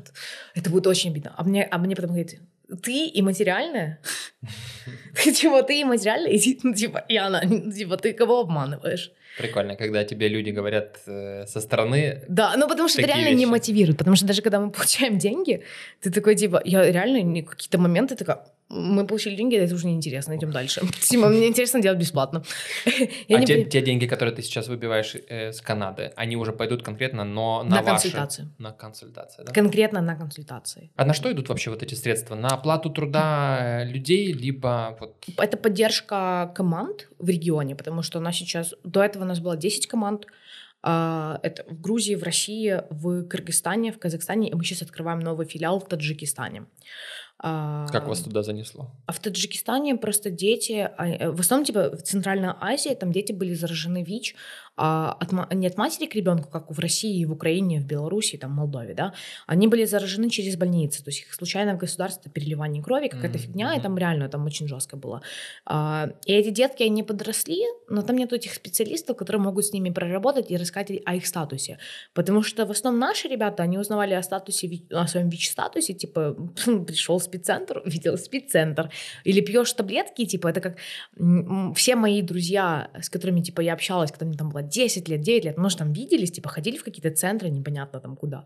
это будет очень обидно. А мне, а мне потом говорит, ты и материальная? *laughs* Типа, ты и материальная? И, ну, типа, и она, типа, ты кого обманываешь?
Прикольно, когда тебе люди говорят э, со стороны.
Да, ну потому что это реально не мотивирует. Потому что даже когда мы получаем деньги, ты такой, типа, я реально какие-то моменты такая, мы получили деньги, это уже неинтересно, идем дальше. *laughs* Тима, мне интересно делать бесплатно. *laughs*
а те, те деньги, которые ты сейчас выбиваешь э, с Канады, они уже пойдут конкретно но на,
на
ваши...
консультацию.
На консультацию, да?
Конкретно на консультации.
А на что идут вообще вот эти средства? На оплату труда людей, либо... Вот...
Это поддержка команд в регионе, потому что у нас сейчас... До этого у нас было 10 команд, а, это в Грузии, в России, в Кыргызстане, в Казахстане, и мы сейчас открываем новый филиал в Таджикистане.
Как вас туда занесло?
А в Таджикистане просто дети, а, э, в основном типа в Центральной Азии, там дети были заражены ВИЧ, а от, не от матери к ребенку, как в России, в Украине, в Беларуси, там, в Молдове, да, они были заражены через больницы, то есть их случайно в государстве переливание крови, какая-то mm-hmm. фигня, и там реально там очень жестко было. А, и эти детки, они подросли, но там нет этих специалистов, которые могут с ними проработать и рассказать о их статусе, потому что в основном наши ребята, они узнавали о статусе, о своем ВИЧ-статусе, типа, *laughs* пришел спеццентр, увидел спеццентр. Или пьешь таблетки, типа, это как все мои друзья, с которыми, типа, я общалась, когда мне там было 10 лет, 9 лет, может, там виделись, типа, ходили в какие-то центры, непонятно там куда.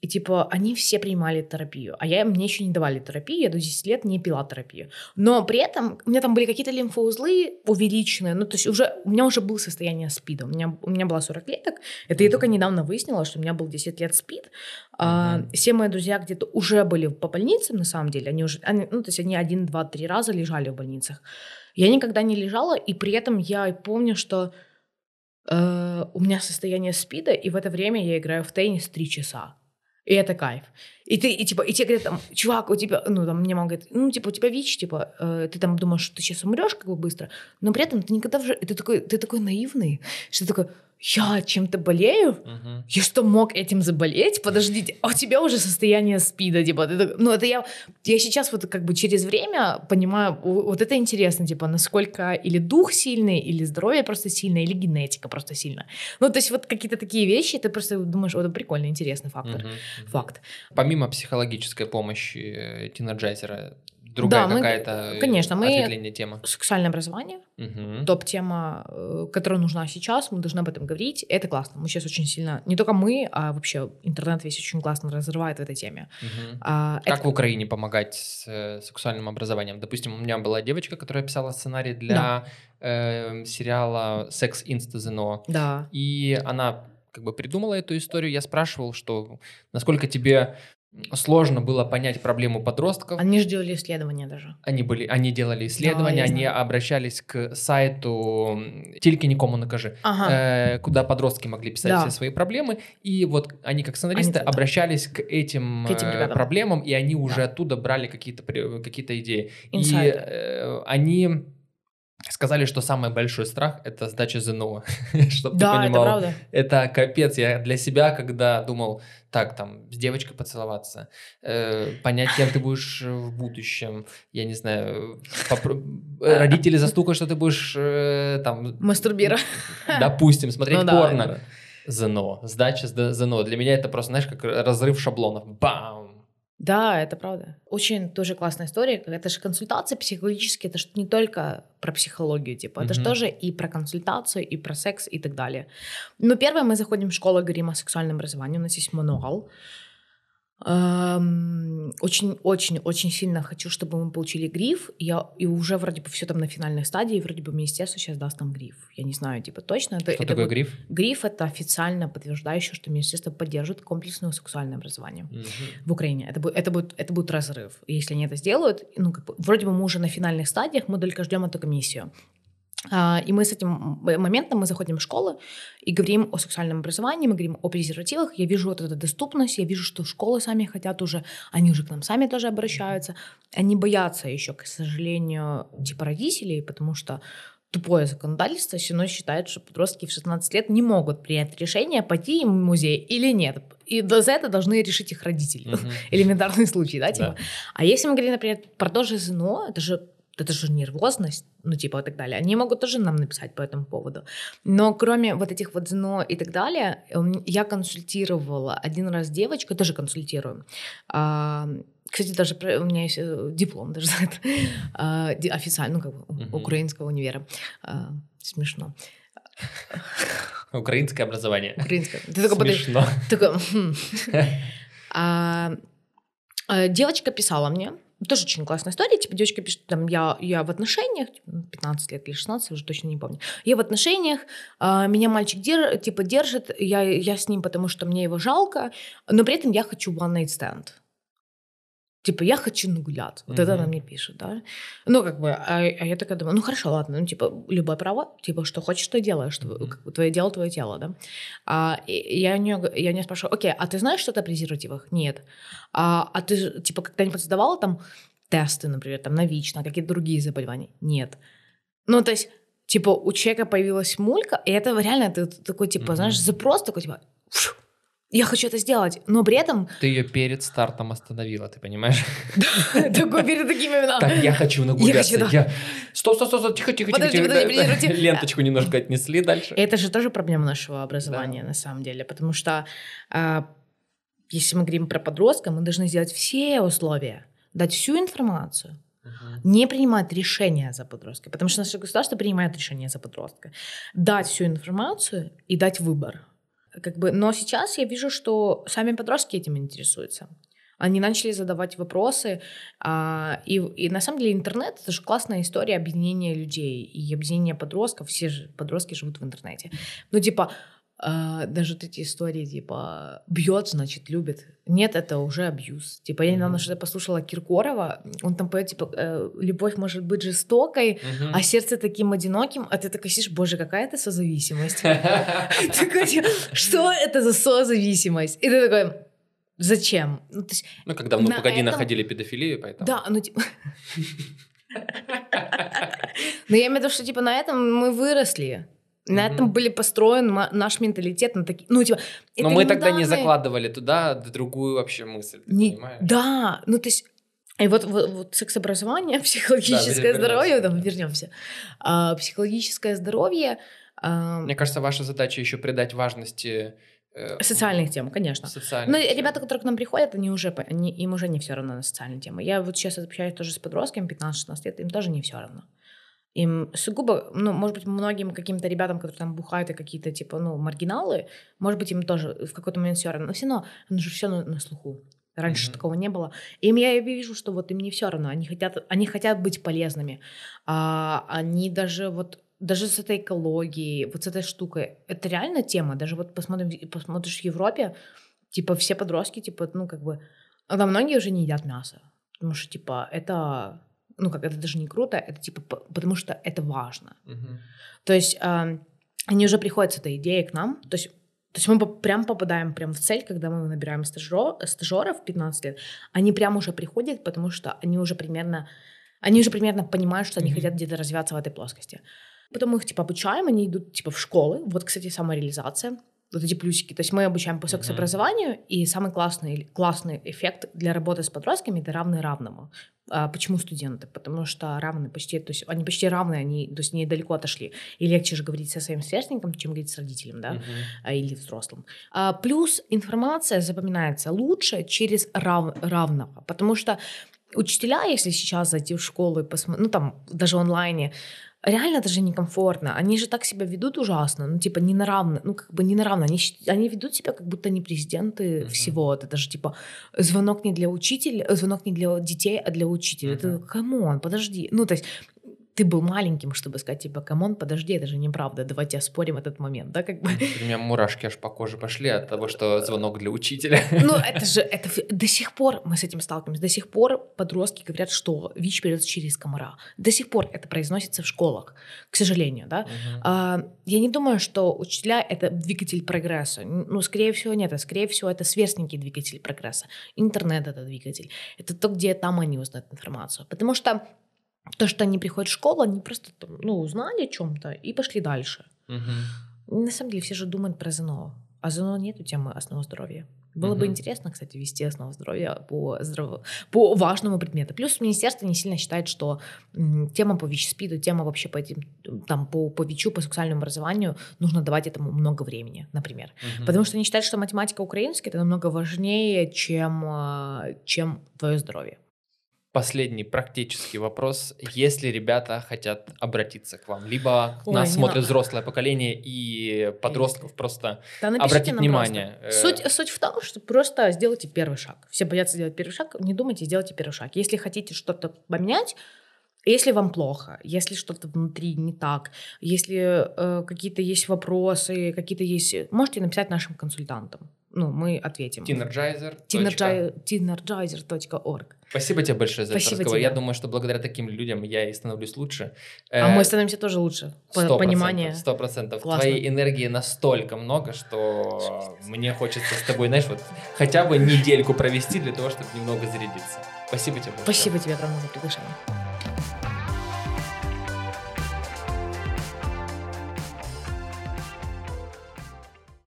И типа они все принимали терапию, а я, мне еще не давали терапию, я до 10 лет не пила терапию. Но при этом у меня там были какие-то лимфоузлы увеличенные, ну то есть уже у меня уже было состояние СПИДа, у меня, у меня было 40 клеток, это mm-hmm. я только недавно выяснила, что у меня был 10 лет СПИД. Mm-hmm. А, все мои друзья где-то уже были по больницам, на самом деле, они уже, они, ну то есть они один, два, три раза лежали в больницах. Я никогда не лежала, и при этом я помню, что э, у меня состояние СПИДа, и в это время я играю в теннис 3 часа. И это кайф. И ты, и типа, и тебе говорят, там, чувак, у тебя, ну, там, мне мама говорит, ну, типа, у тебя ВИЧ, типа, э, ты там думаешь, что ты сейчас умрешь как бы быстро, но при этом ты никогда уже, ты такой, ты такой наивный, что ты такой, я чем-то болею? Угу. Я что, мог этим заболеть? Подождите, а у тебя уже состояние СПИДа, типа, ты, ну, это я, я сейчас вот как бы через время понимаю, вот это интересно, типа, насколько или дух сильный, или здоровье просто сильное, или генетика просто сильная. Ну, то есть вот какие-то такие вещи, ты просто думаешь, вот это прикольно, интересный фактор, угу. факт.
Помимо психологической помощи э, тинейджера, другая да, какая-то
мы, конечно,
мы тема.
Сексуальное образование, угу. топ-тема, э, которая нужна сейчас, мы должны об этом говорить. Это классно. Мы сейчас очень сильно, не только мы, а вообще интернет весь очень классно разрывает в этой теме.
Угу. А, как это... в Украине помогать с э, сексуальным образованием? Допустим, у меня была девочка, которая писала сценарий для да. э, сериала «Секс инстазино».
Да.
И она как бы придумала эту историю, я спрашивал, что насколько тебе сложно было понять проблему подростков.
Они же делали исследования даже.
Они были, они делали исследования, да, они обращались к сайту "Тильки никому накажи", ага. э, куда подростки могли писать да. все свои проблемы, и вот они как сценаристы они, обращались да. к этим, к этим э, проблемам, и они уже да. оттуда брали какие-то какие-то идеи. Инсайты. И э, они Сказали, что самый большой страх это сдача ЗНО. *laughs* Чтобы да, ты понимал, это правда. Это капец. Я для себя, когда думал, так, там, с девочкой поцеловаться, э, понять, кем ты будешь в будущем, я не знаю, попро... родители застукают, что ты будешь э, там...
Мастурбировать. *laughs*
Допустим, смотреть ну, порно. Да, ЗНО, сдача ЗНО. Для меня это просто, знаешь, как разрыв шаблонов. Бам!
Да, это правда. Очень тоже классная история. Это же консультация психологические, это же не только про психологию, типа, это mm-hmm. же тоже и про консультацию, и про секс, и так далее. Но первое, мы заходим в школу, говорим о сексуальном образовании, у нас есть мануал, очень-очень-очень сильно хочу, чтобы мы получили гриф. Я, и уже вроде бы все там на финальной стадии, вроде бы министерство сейчас даст нам гриф. Я не знаю, типа точно.
Это, Что это такое будет, гриф?
Гриф — это официально подтверждающее, что министерство поддерживает комплексное сексуальное образование угу. в Украине. Это, будет, это, будет, это будет разрыв. Если они это сделают, ну, как бы, вроде бы мы уже на финальных стадиях, мы только ждем эту комиссию. А, и мы с этим моментом мы заходим в школы и говорим о сексуальном образовании, мы говорим о презервативах. Я вижу вот эту доступность, я вижу, что школы сами хотят уже, они уже к нам сами тоже обращаются. Они боятся еще, к сожалению, типа родителей, потому что тупое законодательство все равно считает, что подростки в 16 лет не могут принять решение, пойти им в музей или нет. И за это должны решить их родители. *laughs* Элементарный случай, да, типа. Да. А если мы говорим, например, про то же ЗНО, это же это же нервозность, ну, типа, и так далее. Они могут тоже нам написать по этому поводу. Но кроме вот этих вот ЗНО и так далее, я консультировала один раз девочку, тоже консультирую, а, кстати, даже у меня есть э, диплом даже за это, а, официально, ну, как бы, uh-huh. украинского универа. А, смешно.
Украинское образование.
Украинское.
Ты только Смешно.
Такой, хм. а, девочка писала мне, тоже очень классная история. Типа девочка пишет, там, я, я в отношениях, 15 типа, лет или 16, уже точно не помню. Я в отношениях, э, меня мальчик дер, типа держит, я, я с ним, потому что мне его жалко, но при этом я хочу one night stand. Типа, я хочу нагуляться. Вот mm-hmm. это она мне пишет, да. Ну, как бы, а, а я такая думаю, ну, хорошо, ладно, ну, типа, любое право, типа, что хочешь, что делаешь, что, mm-hmm. как бы, твое дело, твое тело, да. А, я, у нее, я у нее спрашиваю, окей, а ты знаешь что-то о презервативах? Нет. А, а ты, типа, когда-нибудь сдавала там тесты, например, там, на ВИЧ, на какие-то другие заболевания? Нет. Ну, то есть, типа, у человека появилась мулька, и это реально, это такой, типа, mm-hmm. знаешь, запрос такой, типа, я хочу это сделать, но при этом...
Ты ее перед стартом остановила, ты понимаешь? *laughs*
Такой перед такими именами.
Так, я хочу нагуляться. Стоп, стоп, стоп, тихо, тихо, тихо. Ленточку немножко отнесли дальше.
Это же тоже проблема нашего образования, на самом деле, потому что а, если мы говорим про подростка, мы должны сделать все условия, дать всю информацию, не принимать решения за подростка, потому что наше государство принимает решения за подростка. Дать всю информацию и дать выбор. Как бы, но сейчас я вижу, что сами подростки этим интересуются. Они начали задавать вопросы, а, и, и на самом деле интернет это же классная история объединения людей и объединения подростков. Все же подростки живут в интернете. Ну типа а, даже вот эти истории, типа, бьет, значит, любит. Нет, это уже абьюз. Типа, я недавно mm-hmm. что-то послушала Киркорова, он там поет, типа, э, любовь может быть жестокой, mm-hmm. а сердце таким одиноким, а ты такой сидишь, боже, какая это созависимость. *laughs* Типа, что это за созависимость? И ты такой, зачем?
Ну, ну когда ну погоди, находили педофилию, поэтому...
Да, ну, типа... *laughs* Но я имею в виду, что, типа, на этом мы выросли. На mm этом были построен наш менталитет на такие, ну типа.
Но мы тогда не закладывали туда другую вообще мысль, не... понимаешь?
Да, ну то есть и вот, вот, вот секс-образование, *laughs* психологическое да, здоровье, там вернемся, а, психологическое здоровье.
А... Мне кажется, ваша задача еще придать важности
э, социальных тем, конечно. Социальных Но тем. ребята, которые к нам приходят, они уже, они, им уже не все равно на социальные темы. Я вот сейчас общаюсь тоже с подростками 15-16 лет, им тоже не все равно. Им сугубо, ну, может быть, многим каким-то ребятам, которые там бухают и какие-то, типа, ну, маргиналы, может быть, им тоже в какой-то момент все равно. Но все равно, оно же все на, на слуху. Раньше mm-hmm. такого не было. И им я вижу, что вот им не все равно. Они хотят, они хотят быть полезными. А, они даже вот даже с этой экологией, вот с этой штукой, это реально тема. Даже вот посмотрим, посмотришь в Европе, типа все подростки, типа, ну как бы, да, многие уже не едят мясо, потому что типа это ну, как это даже не круто, это типа потому что это важно. Uh-huh. То есть э, они уже приходят с этой идеей к нам, то есть то есть мы прям попадаем прям в цель, когда мы набираем стажеров, стажеров 15 лет, они прям уже приходят, потому что они уже примерно, они уже примерно понимают, что они mm-hmm. хотят где-то развиваться в этой плоскости. Потом мы их типа обучаем, они идут типа в школы. Вот, кстати, самореализация вот эти плюсики. То есть мы обучаем по секс-образованию, mm-hmm. и самый классный, классный эффект для работы с подростками — это равный равному. А почему студенты? Потому что равны почти, то есть они почти равны, они то есть недалеко отошли. И легче же говорить со своим сверстником, чем говорить с родителем, да, uh-huh. или взрослым. А, плюс информация запоминается лучше через рав, равного, потому что учителя, если сейчас зайти в школу и посмотреть, ну там даже онлайне, реально это же некомфортно. Они же так себя ведут ужасно, ну, типа, не наравно, ну, как бы не наравно. Они, они ведут себя, как будто не президенты mm-hmm. всего. Это даже, типа, звонок не для учителя, звонок не для детей, а для учителя. Mm-hmm. Это, come on, подожди. Ну, то есть, ты был маленьким, чтобы сказать, типа, come on, подожди, это же неправда, давайте оспорим этот момент, да, как бы.
У меня мурашки аж по коже пошли от того, что звонок для учителя.
Ну, это же, это до сих пор мы с этим сталкиваемся, до сих пор подростки говорят, что ВИЧ передается через комара. До сих пор это произносится в школах, к сожалению, да. Угу. А, я не думаю, что учителя — это двигатель прогресса. Ну, скорее всего, нет, а скорее всего, это сверстники двигатель прогресса. Интернет — это двигатель. Это то, где там они узнают информацию. Потому что то, что они приходят в школу, они просто там, ну, узнали о чем-то и пошли дальше. Угу. На самом деле все же думают про ЗНО. А ЗНО нету темы основы здоровья. Было угу. бы интересно, кстати, вести основу здоровья по, здраво... по важному предмету. Плюс министерство не сильно считает, что тема по ВИЧ-СПИДу, тема вообще по этим, там, по, по ВИЧу, по сексуальному образованию, нужно давать этому много времени, например. Угу. Потому что они считают, что математика украинская это намного важнее, чем, а, чем твое здоровье
последний практический вопрос. Если ребята хотят обратиться к вам, либо Ой, нас смотрит взрослое поколение и подростков просто да, обратить внимание.
Просто. Суть, суть в том, что просто сделайте первый шаг. Все боятся сделать первый шаг, не думайте, сделайте первый шаг. Если хотите что-то поменять, если вам плохо, если что-то внутри не так, если э, какие-то есть вопросы, какие-то есть... Можете написать нашим консультантам. Ну, мы ответим.
Teenergizer.
Teenergizer.org.
Спасибо тебе большое за Спасибо это разговор. Я думаю, что благодаря таким людям я и становлюсь лучше.
А э, мы становимся тоже лучше. По пониманию.
Сто процентов. Твоей энергии настолько много, что мне хочется с тобой, знаешь, вот хотя бы недельку провести для того, чтобы немного зарядиться. Спасибо тебе большое.
Спасибо тебе, Роман, за приглашение.